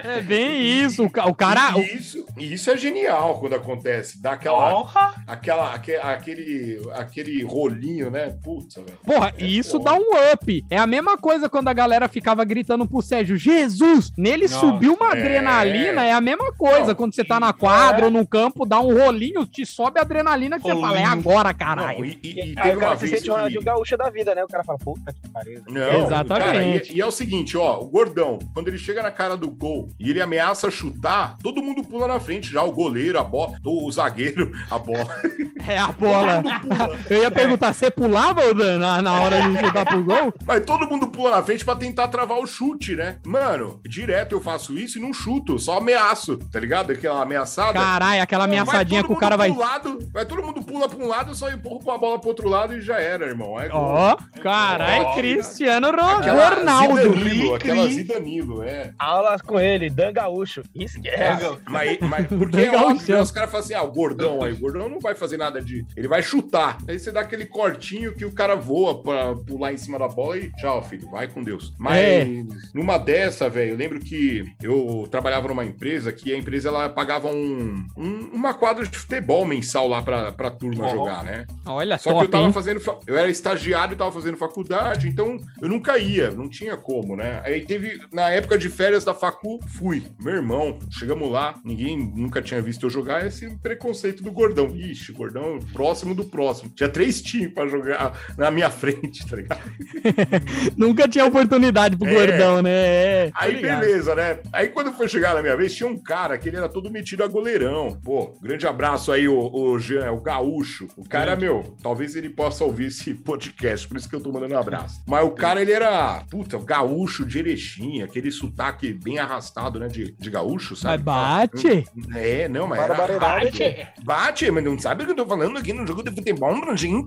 É bem isso, o ca- o cara. E isso, isso é genial quando acontece. Dá aquela, Porra! aquela, aque- aquele, aquele rolinho, né? Putz, velho. Porra, É isso foda. dá um up. É a mesma coisa quando a galera ficava gritando pro Sérgio, Jesus! Nele Nossa, subiu uma é. adrenalina, é a mesma coisa. Não, quando você tá na quadra ou no campo, dá um rolinho, te sobe a adrenalina que você fala, é Rolinho. agora, Não, caralho. e, e, e Aí teve o cara uma se vez sente que- Ronaldinho gaúcho da vida, né? O cara fala, puta que pariu. Não, Exatamente. cara, e, e é o seguinte, ó, o gordão, quando ele chega na cara do gol e ele ameaça chutar, todo mundo pula na frente já, o goleiro, a bola, o zagueiro, a bola. É a bola. Eu ia perguntar, você pulava Dan, na, na hora de chutar pro gol? Mas todo mundo pula na frente pra tentar travar o chute, né? Mano, direto eu faço isso e não chuto, só ameaço, tá ligado? Aquela ameaçada. Caralho, aquela ameaçadinha que o cara vai. pro lado, vai todo mundo pula pra um lado, eu só empurro com a bola pro outro lado e já era, irmão. É. Ó, caralho, Ó, Cristiano Ro- Aquela Ronaldo. Zidanilo, aquela. Zidanilo, é. Aulas com ele, Dan Gaúcho. Isso que é. Mas, mas porque é óbvio, né? os caras falam assim, ah, o gordão aí, o gordão não vai fazer nada de... Ele vai chutar. Aí você dá aquele cortinho que o cara voa pra pular em cima da bola e tchau, filho, vai com Deus. Mas É. numa dessa, velho, eu lembro que eu trabalhava numa empresa que a empresa, ela pagava um, um- uma quadra de futebol mensal lá pra, pra turma Ó. jogar, né? Olha Só que eu tava hein? fazendo. fa- Eu era estagiário e tava fazendo faculdade, então eu nunca ia, não tinha como, né? Aí teve, na época de férias da facu, fui. Meu irmão, chegamos lá, ninguém nunca tinha visto eu jogar, esse preconceito do gordão. Ixi, gordão próximo do próximo. Tinha três times pra jogar na minha frente, tá ligado? Nunca tinha oportunidade pro É. gordão, né? É, Aí ligado. beleza, né? Aí quando foi chegar na minha vez, tinha um cara que ele era todo metido a goleirão. Pô, grande abraço aí, o, o Jean, o gaúcho. O cara, meu, talvez ele possa ouvir esse podcast, por isso que eu tô mandando um abraço. Mas o cara, ele era, puta, gaúcho de Erechim, aquele sotaque bem arrastado, né, de, de gaúcho, Mas sabe? bate. É, não, mas era... Barbaridade. Bate, mas não sabe o que eu tô falando aqui no jogo de futebol pra gente.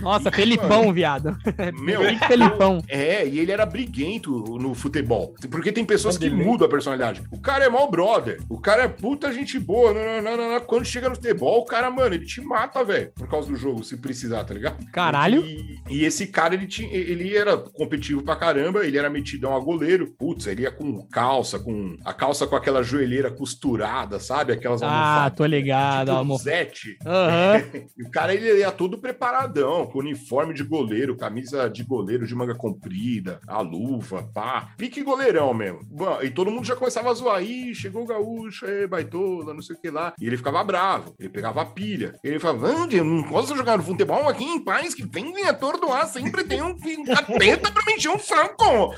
Nossa, Felipão, viado. Meu, Felipão. é, e ele era briguento no futebol. Porque tem pessoas que mudam a personalidade. O cara é mau brother. O cara é puta gente boa. Não, não, não, não, não. Quando chega no futebol, o cara, mano, ele te mata, velho. Por causa do jogo, se precisar, tá ligado? Caralho. E, e esse cara, ele, tinha, ele era competitivo pra caramba. Ele era metidão a goleiro. Putz, ele ia com calça, com a calça com aquela joelheira costurada, sabe? Aquelas Ah, tô ligado, Tipo amor. Zete. Aham. E o cara, ele ia todo preparadão, com uniforme de goleiro, camisa de goleiro de manga comprida, a luva, pá. Pique goleirão mesmo. E todo mundo já começava a zoar. Ih, chegou o gaúcho, é, baitola, não sei o que lá. E ele ficava bravo, ele pegava a pilha. Ele falava, Andy, eu não posso jogar futebol aqui em paz, que vem vem atordoar, sempre tem um capeta pra me encher um saco.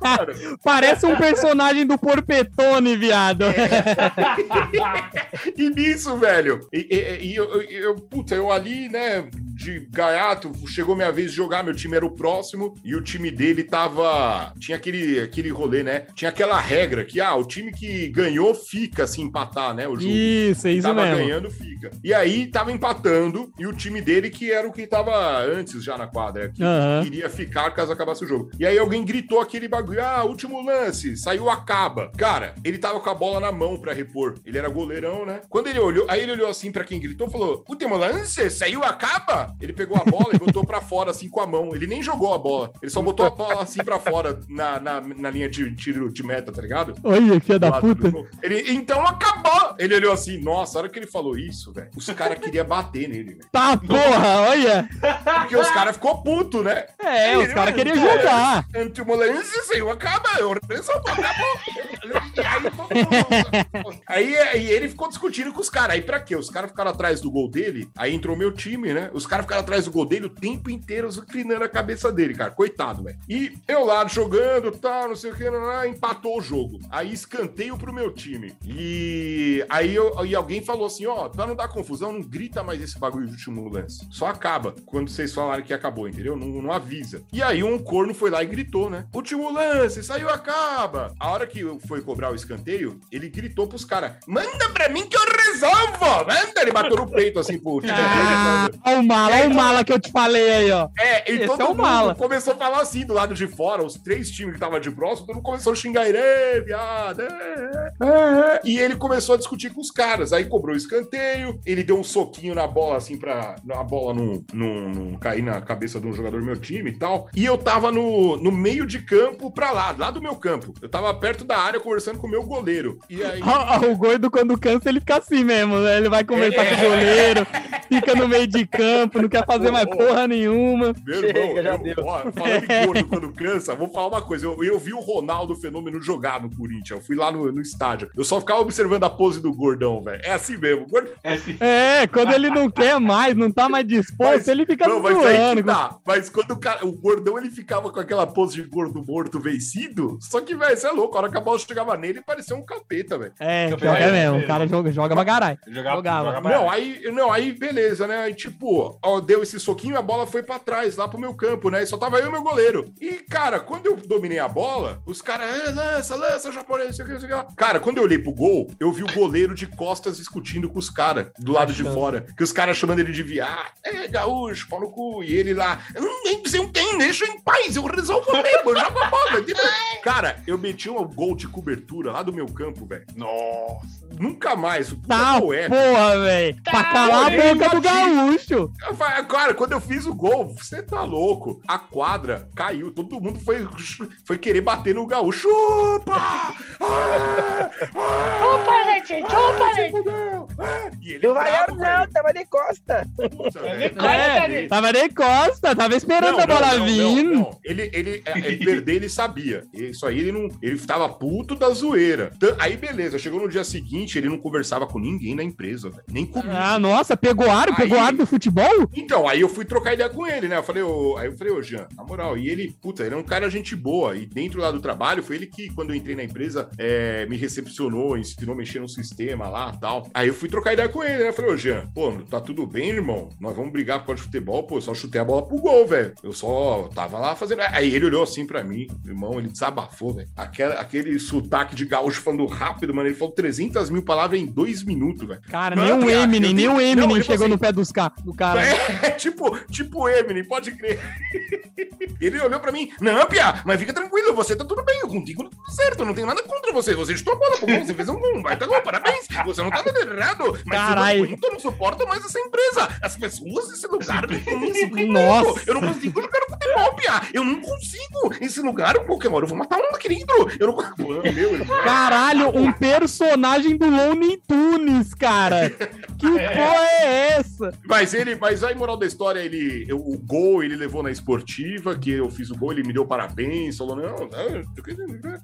Cara, Parece um personagem do Porpetone, viado. e nisso, velho, e, e- e eu, eu, eu, puta, eu ali, né, de gaiato, chegou minha vez de jogar, meu time era o próximo, e o time dele tava. Tinha aquele, aquele rolê, né? Tinha aquela regra que, ah, o time que ganhou fica se empatar, né? O jogo. Isso, é isso tava mesmo. ganhando, fica. E aí tava empatando, e o time dele, que era o que tava antes já na quadra, que queria ficar caso acabasse o jogo. E aí alguém gritou aquele bagulho: ah, último lance, saiu acaba. Cara, ele tava com a bola na mão pra repor. Ele era goleirão, né? Quando ele olhou, aí ele olhou assim pra quem gritou falou: último lance, saiu acaba. Ele pegou a bola e botou pra fora assim com a mão. Ele nem jogou a bola, ele só botou a bola assim pra fora na, na, na linha de tiro de meta, tá ligado? Olha, da do lado do puta. Ele, então acabou! Ele olhou assim, nossa, a hora que ele falou isso, velho, os caras queriam bater nele, velho. Tá, porra, olha. Porque os caras ficou puto, né? É, os Ele, caras queriam cara, jogar. Antimolência, saiu, acaba, eu resolvo, acabou. Aí, aí ele ficou discutindo com os caras. Aí pra quê? Os caras ficaram atrás do gol dele, aí entrou meu time, né? Os caras ficaram atrás do gol dele o tempo inteiro, inclinando a cabeça dele, cara. Coitado, velho. E eu lá jogando, tal, não sei o que, não, não, empatou o jogo. Aí escanteio pro meu time. E aí eu, e alguém falou assim: ó, pra não dar confusão, não grita mais esse bagulho de último lance. Só acaba quando vocês falarem que acabou, entendeu? Não, não avisa. E aí um corno foi lá e gritou, né? Último lance, saiu, acaba. A hora que foi cobrar o escanteio, ele gritou pros caras: manda pra mim que eu resolvo! Manda! Ele bateu no peito assim pro time. Ah, olha o mala, olha o mala que eu te falei aí, ó. É, e Esse todo é mundo mala. começou a falar assim do lado de fora, os três times que estavam de próximo, todo mundo começou a xingar ele, "Ê, viado, é, é." E ele começou a discutir com os caras. Aí cobrou o escanteio, ele deu um soquinho na bola, assim, pra a bola não, não, não cair na cabeça de um jogador do meu time e tal. E eu tava no, no meio de campo pra lá, lá do meu campo. Eu tava perto da área conversando com o meu goleiro. E aí. O gordo, quando cansa, ele fica assim mesmo, né? Ele vai conversar É. com o goleiro, fica no meio de campo, não quer fazer mais porra nenhuma. Meu Chega, irmão, já eu- deu. ó, falando em gordo quando cansa, vou falar uma coisa. Eu, eu vi o Ronaldo Fenômeno jogar no Corinthians. Eu fui lá no, no estádio. Eu só ficava observando a pose do gordão, velho. É assim mesmo. Gordo... É assim. É, quando ele não quer mais, não tá mais disposto, Mas- ele fica Não, mas zoando. tá. Mas quando o, cara, o gordão ele ficava com aquela pose de gordo morto vencido, só que, velho, você é louco. A hora que a bola chegava nele, parecia um capeta, velho. É, joga é, mesmo, é. o cara joga, joga pra caralho. Jogava, Jogava. jogava Não, aí, não, aí beleza, né? Aí, tipo, ó, deu esse soquinho, a bola foi pra trás, lá pro meu campo, né? E só tava eu e meu goleiro. E, cara, quando eu dominei a bola, os caras, é, lança, lança, japonês, não sei o que, não sei o que lá. Cara, quando eu olhei pro gol, eu vi o goleiro de costas discutindo com os caras do lado de fora. Que os caras chamando ele de viado. É, gaúcho, pau no cu. E ele lá, "Hum, nem você não tem, deixa eu em paz, eu resolvo mesmo, eu jogo a bola. Cara, eu meti um gol de cobertura lá do meu campo, velho. Nossa. Nunca mais. O Tá, é. porra, velho. Pra calar a boca do gaúcho. Cara, quando eu fiz o gol, você tá louco. A quadra caiu, todo mundo foi, foi querer bater no gaúcho. Chupa! Ah! Ah! gente! Chupa, se gente! Ah! E ele Não vai bravo, não, velho. tava de costa. Corta, É, tava de costa, tava esperando a bola vir. não, não. Ele, ele, é, ele perder, ele sabia. Isso aí, ele não. Ele tava puto da zoeira. Aí, beleza, chegou no dia seguinte, ele não conversava com ninguém na empresa, velho. Nem comigo. Ah, nossa, pegou pegou Aí- aro do futebol? Então, aí eu fui trocar ideia com ele, né? Eu falei, ô, aí eu falei, ô, Jean, na moral, e ele, puta, ele é um cara gente boa. E dentro lá do trabalho, foi ele que, quando eu entrei na empresa, é, me recepcionou, ensinou a mexer no sistema lá tal. Aí eu fui trocar ideia com ele, né? Eu falei, ô, Jean, pô, tá tudo bem, irmão? Nós vamos brigar por causa de futebol, pô, eu só chutei a bola pro gol, velho. Eu só tava lá fazendo. Aí ele olhou assim pra mim, irmão, ele desabafou, velho. Aquela- Aquele sotaque de gaúcho falando rápido, mano. Ele falou 300 mil palavras em dois minutos, velho. Cara, Não, nem o Eminem, eu nem o não, Eminem ele chegou falou no pé dos ca... do cara. É, tipo, tipo Eminem, pode crer. Ele olhou pra mim, não, Pia, mas fica tranquilo, você tá tudo bem, contigo tá tudo certo, eu não tenho nada contra você. Você chutou a bola pro gol, você fez um gol, vai tá gol, parabéns. Você não tá nada errado, mas Caralho. eu não eu não suporto mais essa empresa. As pessoas desse lugar não. Nossa. Eu não consigo jogar futebol, Pia. Eu não consigo. Esse lugar, qualquer hora, eu vou matar um querido. Eu não consigo. Meu. Caralho, um personagem do Looney Tunes, cara. Que porra é essa? Mas ele, mas aí, moral da história, ele, eu- o gol ele levou na esportiva, que eu fiz o gol, ele me deu parabéns, falou, não, não,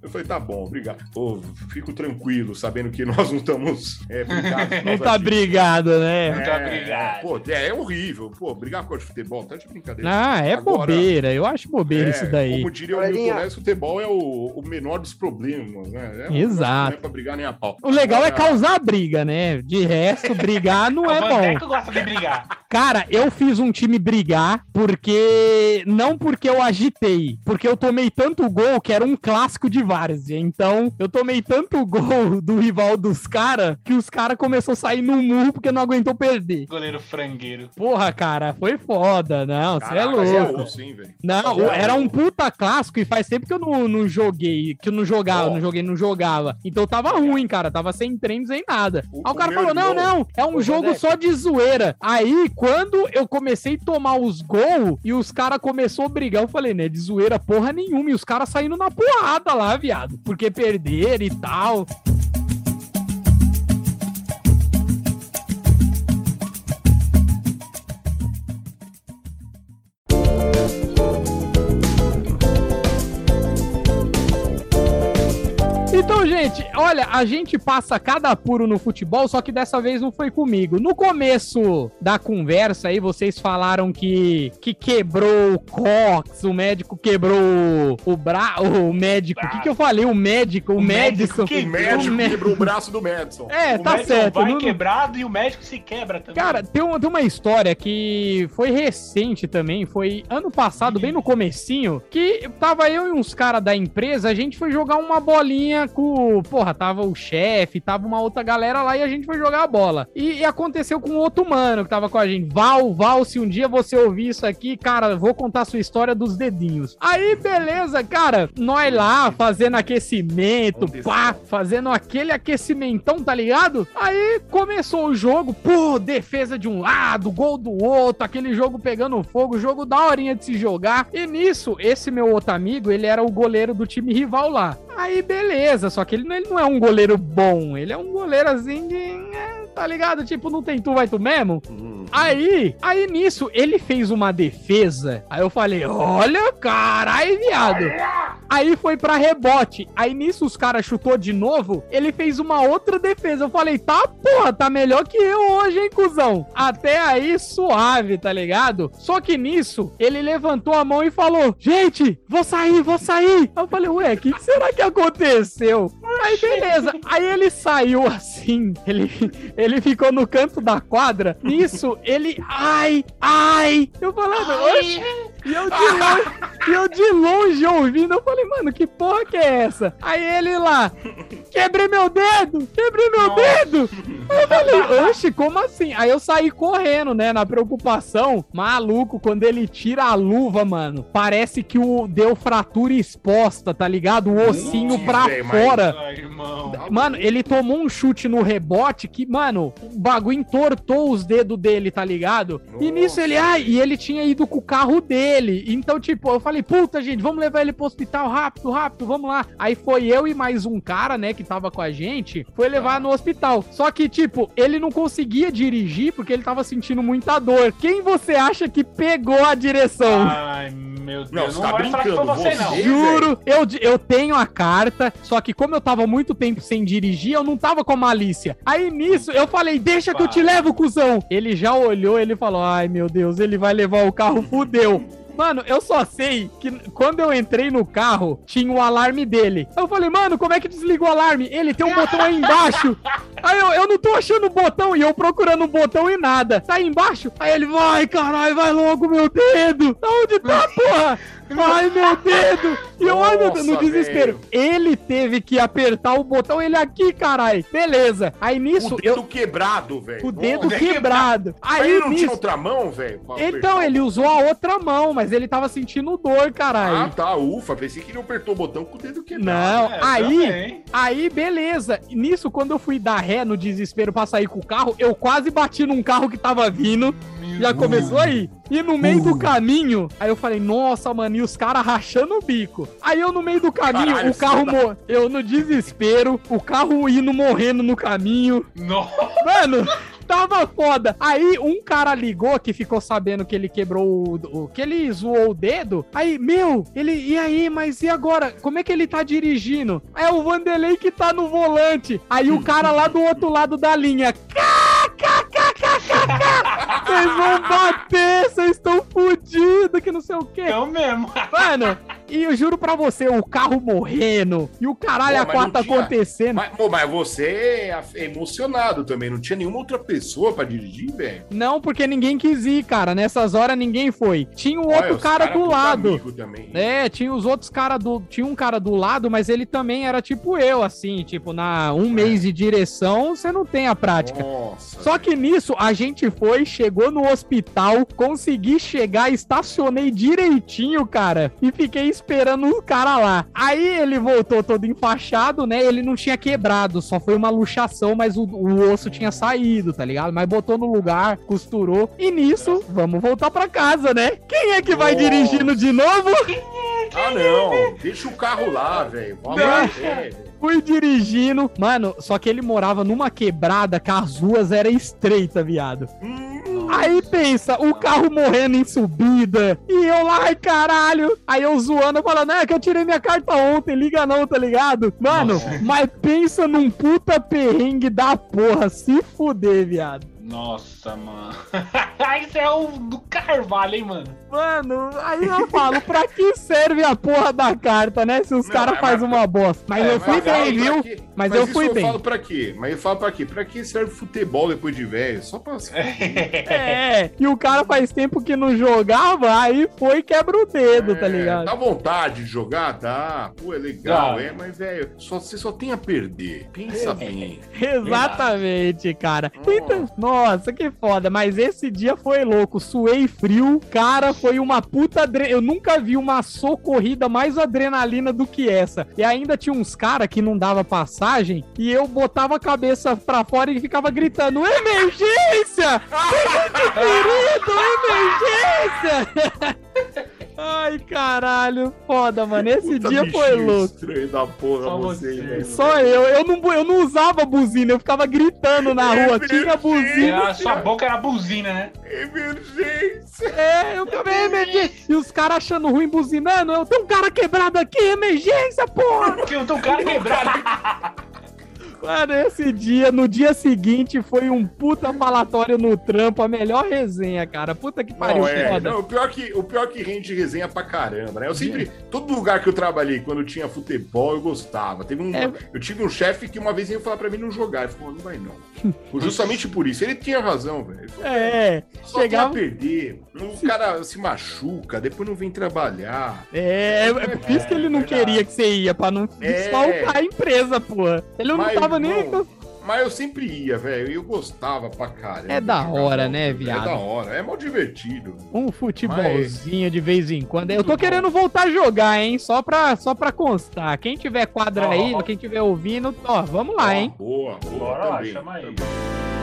eu falei, tá bom, obrigado. Pô, fico tranquilo, sabendo que nós não estamos é, brigados. Não tá brigado, né? É, Muito obrigado. Pô, é, é horrível. Pô, brigar por futebol, tá de brincadeira. Ah, é Agora- bobeira. Eu acho bobeira É, isso daí. Como diria o. Milton Neves, futebol é o, o menor dos problemas, né? É Exato. Não é pra brigar nem a pau. O legal é causar briga, né? De resto, brigar não é bom. Vandeco gosta de brigar. Cara, eu fiz um time brigar porque. Não porque eu agitei, porque eu tomei tanto gol que era um clássico de várzea. Então, eu tomei tanto gol do rival dos caras que os caras começaram a sair no murro porque não aguentou perder. Goleiro frangueiro. Porra, cara, foi foda. Não, você é louco. hein, velho? Não, é era um puta clássico e faz tempo que eu não, não joguei, que eu não jogava, Ó. não joguei, não jogava. Então tava ruim, cara, tava sem treino, sem nada. O- Aí o cara o falou, não, irmão- não, é um jogo só de zoeira. Aí, quando eu comecei a tomar os gols e os caras começaram a brigar, eu falei, né, de zoeira porra nenhuma. E os caras saindo na porrada lá, viado, porque perderam e tal. Então, gente, olha, a gente passa cada apuro no futebol, só que dessa vez não foi comigo. No começo da conversa aí, vocês falaram que, que quebrou o Cox, o médico quebrou o bra... o médico. O que, que eu falei? O médico, o, O médico médico. que- O médico o quebrou o braço do Madison. É, o tá médico certo. vai não- quebrado e o médico se quebra também. Cara, tem uma, tem uma história que foi recente também, foi ano passado, bem no comecinho, que tava eu e uns caras da empresa, a gente foi jogar uma bolinha com, porra, tava o chefe, tava uma outra galera lá e a gente foi jogar a bola. E, e aconteceu com outro mano que tava com a gente. Val, Val, se um dia você ouvir isso aqui, cara, vou contar a sua história dos dedinhos. Aí, beleza, cara, nós lá fazendo aquecimento, pá, fazendo aquele aquecimentão, tá ligado? Aí começou o jogo, pô, defesa de um lado, gol do outro, aquele jogo pegando fogo, jogo da horinha de se jogar. E nisso, esse meu outro amigo, ele era o goleiro do time rival lá. Aí beleza, só que ele não, ele não é um goleiro bom, ele é um goleiro assim de. Tá ligado? Tipo, não tem tu, vai tu mesmo? Hum. Aí, aí nisso, ele fez uma defesa. Aí eu falei, olha, caralho, viado. Aí foi pra rebote. Aí nisso os caras chutou de novo. Ele fez uma outra defesa. Eu falei, tá, porra, tá melhor que eu hoje, hein, cuzão? Até aí, suave, tá ligado? Só que nisso, ele levantou a mão e falou: Gente, vou sair, vou sair. Aí eu falei, ué, o que, que será que aconteceu? Aí beleza. Aí ele saiu assim. Ele, ele ficou no canto da quadra. Nisso, ele. Ai, ai. Eu falando, oxe. E eu de longe, e eu de longe ouvindo, eu falei, mano, que porra que é essa? Aí ele lá, quebrei meu dedo, quebrei meu Nossa. dedo. Aí eu falei, oxe, como assim? Aí eu saí correndo, né, na preocupação. Maluco, quando ele tira a luva, mano, parece que o deu fratura exposta, tá ligado? O ossinho Putz, pra mas- fora. Ai, irmão. Mano, ele tomou um chute no rebote que, mano, o bagulho entortou os dedos dele, tá ligado? E Nossa. nisso ele, ai, e ele tinha ido com o carro dele. Então, tipo, eu falei, puta, gente, vamos levar ele pro hospital rápido, rápido, vamos lá. Aí foi eu e mais um cara, né, que tava com a gente, foi levar no hospital. Só que, tipo, ele não conseguia dirigir porque ele tava sentindo muita dor. Quem você acha que pegou a direção? Ai, meu Deus. Não, Não, você tá vai falar que foi brincando, você, não. você? Juro, eu, eu tenho a carta, só que como eu tava muito tempo sem dirigir, eu não tava com a malícia. Aí nisso, eu falei, deixa que eu te levo, cuzão. Ele já olhou, ele falou, ai meu Deus, ele vai levar o carro, fudeu. Mano, eu só sei que quando eu entrei no carro, tinha o alarme dele. Eu falei, mano, como é que desliga o alarme? Ele tem um botão aí embaixo. Aí eu, eu não tô achando o botão e eu procurando o botão e nada. Tá aí embaixo? Aí ele, vai, caralho, vai logo, meu dedo. Onde tá, porra? Ai, meu dedo! E eu, ai, meu Deus, no desespero. Ele teve que apertar o botão, ele aqui, caralho. Beleza. Aí nisso, O dedo eu. quebrado, velho. O dedo Nossa. quebrado. Aí ele não tinha nisso. outra mão, velho? Então, ele usou a outra mão, mas ele tava sentindo dor, Ah, caralho. tá, ufa. Pensei que ele apertou o botão com o dedo quebrado. Não, É, aí, também. aí, beleza. Nisso, quando eu fui dar ré no desespero pra sair com o carro, eu quase bati num carro que tava vindo. Já começou aí. E no meio do caminho, aí eu falei, nossa, mano, e os caras rachando o bico. Aí eu no meio do caminho, Caralho, o carro, você mo- eu no desespero, o carro indo morrendo no caminho. Nossa. Mano, tava foda. Aí um cara ligou que ficou sabendo que ele quebrou o, o- que ele zoou o dedo. Aí, meu, ele e aí, mas e agora? Como é que ele tá dirigindo? É o Vanderlei que tá no volante. Aí o cara lá do outro lado da linha. KKKKK. Vocês vão bater, vocês estão fodidos, que não sei o quê. Eu mesmo. Mano, E eu juro pra você, o carro morrendo e o caralho a tinha- acontecendo. Mas, pô, mas você é emocionado também, não tinha nenhuma outra pessoa pra dirigir, velho? Não, porque ninguém quis ir, cara. Nessas horas ninguém foi. Tinha um Olha, outro os cara do lado. Também. É, tinha os outros caras do. Tinha um cara do lado, mas ele também era tipo eu, assim, tipo, na um mês de direção, você não tem a prática. Nossa. Só que nisso a gente foi, chegou no hospital, consegui chegar, estacionei direitinho, cara, e fiquei esperando o cara lá. Aí ele voltou todo enfaixado, né? Ele não tinha quebrado, só foi uma luxação, mas o, o osso tinha saído, tá ligado? Mas botou no lugar, costurou. E nisso, vamos voltar pra casa, né? Quem é que vai Nossa. dirigindo de novo? Ah, não. Deixa o carro lá, velho. Vamos lá, velho. Fui dirigindo. Mano, só que ele morava numa quebrada que as ruas eram estreitas, viado. Hum, Aí pensa, o carro morrendo em subida. E eu lá, ai caralho. Aí eu zoando, falando, é que eu tirei minha carta ontem, liga não, tá ligado? Mano, mas pensa num puta perrengue da porra, se fuder, viado. Nossa, mano. Isso é o do Carvalho, hein, mano? Mano, aí eu falo, pra que serve a porra da carta, né? Se os caras mas- fazem uma bosta. Mas É, eu fui mas bem, viu? quê? Mas eu isso fui bem. Eu falo pra quê? Mas eu falo pra quê? Pra que serve futebol depois de velho? Só pra. É, e o cara faz tempo que não jogava, aí foi e quebra o dedo, tá É, ligado? Dá vontade de jogar? Dá. Pô, é legal, Dá. é, mas, velho, só, você só tem a perder. Pensa bem. Exatamente, cara. Então, nossa, que foda. Mas esse dia foi louco. Suei frio. Cara, foi uma puta adre... Eu nunca vi uma socorrida mais adrenalina do que essa. E ainda tinha uns caras que não dava passagem. E eu botava a cabeça pra fora e ficava gritando: Emergência! Querido, emergência! Ai, caralho, foda, mano. Esse Puta dia foi louco. estranho da porra Só você, você. velho. Só eu, eu não, eu não usava buzina, eu ficava gritando na rua. Tinha buzina. A sua boca era buzina, né? Emergência! É, eu também emergência. E os caras achando ruim buzinando. Eu tenho um cara quebrado aqui, emergência, porra! Porque o teu cara quebrado. Mano, esse dia, no dia seguinte, foi um puta falatório no trampo, a melhor resenha, cara. Puta que pariu, Não, é, não, o, pior que, o pior que rende resenha pra caramba, né? Eu sempre, todo lugar que eu trabalhei, quando tinha futebol, eu gostava. Teve um, É. Eu tive um chefe que uma vez ia falar pra mim não jogar. Ele falou, não vai não. Justamente por isso. Ele tinha razão, velho. É, Só chegava- tem a perder. O cara se machuca, depois não vem trabalhar. é, é por isso que ele não verdade. queria que você ia, pra não É. desfalcar a empresa, porra. Ele não Mas, tava Mas eu sempre ia, velho. E eu gostava pra caramba. É da hora, né, velho. viado? É da hora. É mal divertido. Um futebolzinho de vez em quando. Eu tô querendo voltar a jogar, hein? Só pra, só pra constar. Quem tiver quadra Ó, aí, ó. quem tiver ouvindo, ó, vamos lá, hein? Boa, boa. Bora lá, chama aí. também.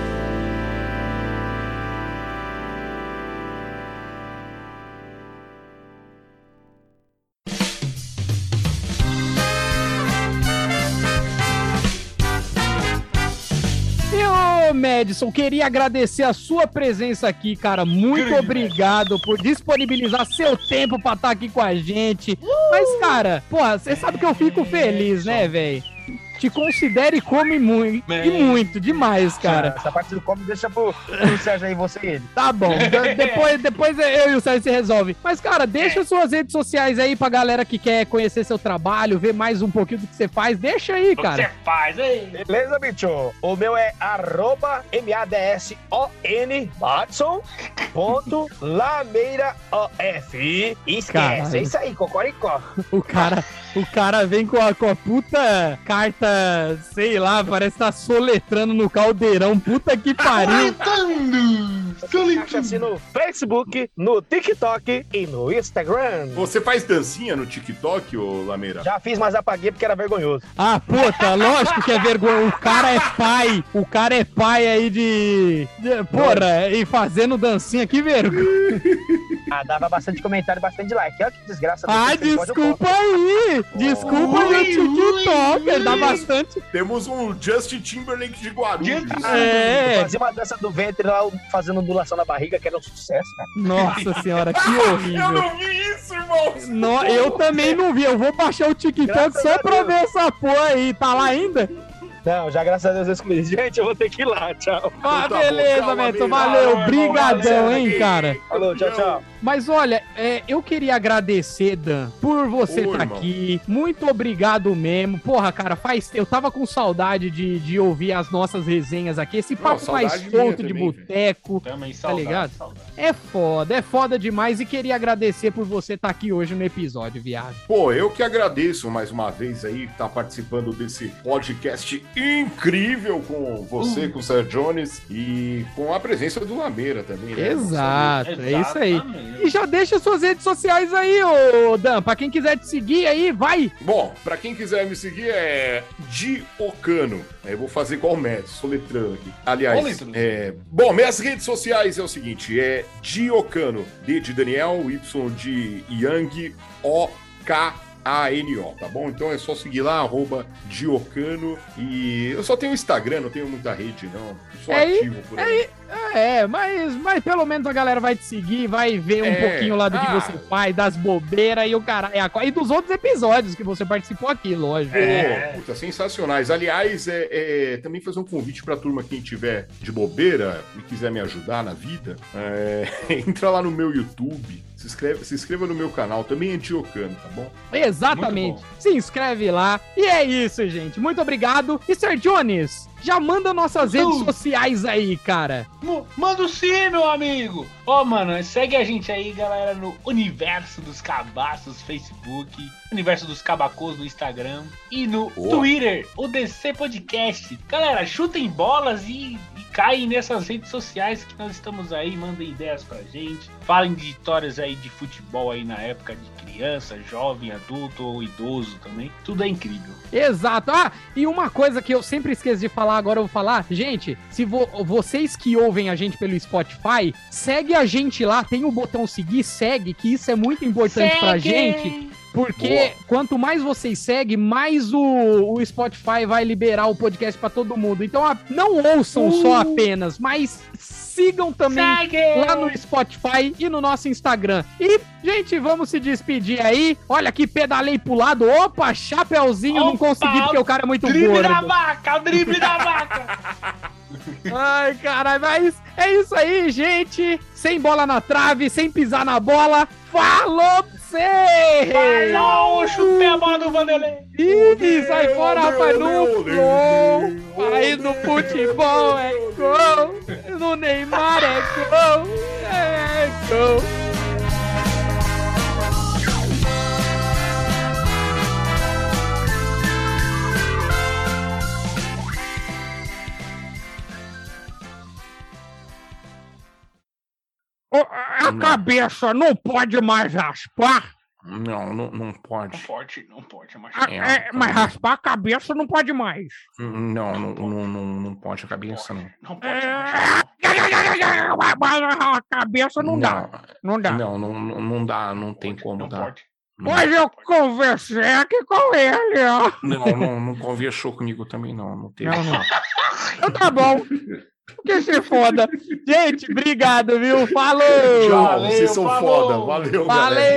Ô, Madison, queria agradecer a sua presença aqui, cara. Muito Grande, obrigado por disponibilizar seu tempo pra estar aqui com a gente. Mas, cara, pô, você sabe que eu fico feliz, né, velho? Te considere e come muito. E muito, demais, cara. Essa parte do come deixa pro, pro Sérgio aí, você e ele. Tá bom. de- depois, depois eu e o Sérgio se resolve. Mas, cara, deixa suas redes sociais aí pra galera que quer conhecer seu trabalho, ver mais um pouquinho do que você faz. Deixa aí, O que você cara. faz aí? Beleza, bicho? O meu é arroba M-A-D-S-O-N Watson ponto Lameira O-F. Esquece, Caralho. é isso aí, cocoricó. O cara, o cara vem com a, com a puta carta, sei lá, parece que tá soletrando no caldeirão. Puta que pariu. Assim no Facebook, no TikTok e no Instagram. Você faz dancinha no TikTok, ô Lameira? Já fiz, mas apaguei porque era vergonhoso. Ah, puta, lógico que é vergonha. O cara é pai. O cara é pai aí de. de porra, e fazendo dancinha, que vergonha. Ah, dava bastante comentário e bastante like. Olha que desgraça. Ah, eu desculpa aí. Desculpa Ui, aí o TikToker. Dá bastante. Temos um Justin Timberlake de Guarulhos. Eu É. fazia uma dança do ventre lá, fazendo ondulação na barriga, que era um sucesso, cara. Nossa senhora, que Eu horrível. não vi isso, irmão! No, eu também não vi. Eu vou baixar o TikTok Graças só pra ver essa porra aí. Tá lá ainda? Não, já graças a Deus eu excluí. Gente, eu vou ter que ir lá. Tchau. Ah, Então tá beleza, Beto. Valeu. Brigadão, hein, cara. Falou, tchau, tchau. Mas olha, é, eu queria agradecer, Dan, por você estar irmão. aqui. Muito obrigado mesmo. Porra, cara, faz. Eu tava com saudade de, de ouvir as nossas resenhas aqui. Esse Não, papo mais saudade minha solto de boteco. Também saudade, ligado? saudade. É foda, é foda demais. E queria agradecer por você estar aqui hoje no episódio, viado. Pô, eu que agradeço mais uma vez aí estar participando desse podcast incrível com você, com o Sir Jones e com a presença do Lameira também, né? Exato, é isso aí. E já deixa suas redes sociais aí, ô Dan. Pra quem quiser te seguir aí, vai. Bom, pra quem quiser me seguir é Diocano. Eu vou fazer igual o Messi, soletrando aqui. Aliás, é... bom, minhas redes sociais é o seguinte, é Diocano, D de Daniel, Y de Yang, O, K, A-N-O, tá bom? Então é só seguir lá, arroba Diocano. E eu só tenho Instagram, não tenho muita rede, não. Sou É ativo por aí. É, mas, mas pelo menos a galera vai te seguir, vai ver um É, pouquinho lá do que ah. você faz, das bobeiras e o caralho. E dos outros episódios que você participou aqui, lógico. Pô, puta, sensacionais. Aliás, é, é, também fazer um convite pra turma, quem tiver de bobeira e quiser me ajudar na vida, é, entra lá no meu YouTube, se inscreve, se inscreva no meu canal, também é Antiocano, tá bom? Exatamente. Muito Se inscreve lá. E é isso, gente. Muito obrigado. E Sir Jones, já manda nossas redes Uhum. sociais aí, cara. Manda sim, meu amigo! Ó, mano, segue a gente aí, galera, no Universo dos Cabaços Facebook, Universo dos Cabacos no Instagram e no Boa. Twitter, o DC Podcast. Galera, chutem bolas e, e caem nessas redes sociais que nós estamos aí, mandem ideias pra gente. Falem de histórias aí de futebol aí na época de criança, jovem, adulto ou idoso também. Tudo é incrível. Exato. Ah, e uma coisa que eu sempre esqueço de falar, agora eu vou falar. Gente, se vo- vocês que ouvem a gente pelo Spotify, segue a gente lá, tem o botão seguir, segue, que isso é muito importante pra gente. Porque Boa. quanto mais vocês seguem, mais o, o Spotify vai liberar o podcast pra todo mundo. Então a- não ouçam só apenas, mas sigam também lá no Spotify e no nosso Instagram. E, gente, vamos se despedir aí. Olha aqui, pedalei pro lado. Opa, chapeuzinho, não Opa, consegui porque o cara é muito Drible da gordo. vaca, o drible da vaca! Ai, caralho, mas é isso aí, gente. Sem bola na trave, sem pisar na bola. Falou você! Falou, chutei a bola do Vanderlei! Ih, sai fora, rapaz, no gol. Aí no futebol é gol. No Neymar é gol. É gol. A Não. cabeça não pode mais raspar. Não, não, não Não pode. pode, não pode, mas... Ah, é, mas raspar a cabeça não pode mais. Não, não, não, não, não pode a cabeça, não. Não pode, É, mas... mas a cabeça não dá. Não dá. Não, não, não, não dá, não tem como Não dar. pode. Não. Mas eu conversei aqui com ele, ó. Não, não, não conversou comigo também, não. Não teve. Não, não. Então tá bom. Que se foda. Gente, obrigado, viu? Falou! Tchau, Valeu, vocês são falou. foda. Valeu, galera. Valeu!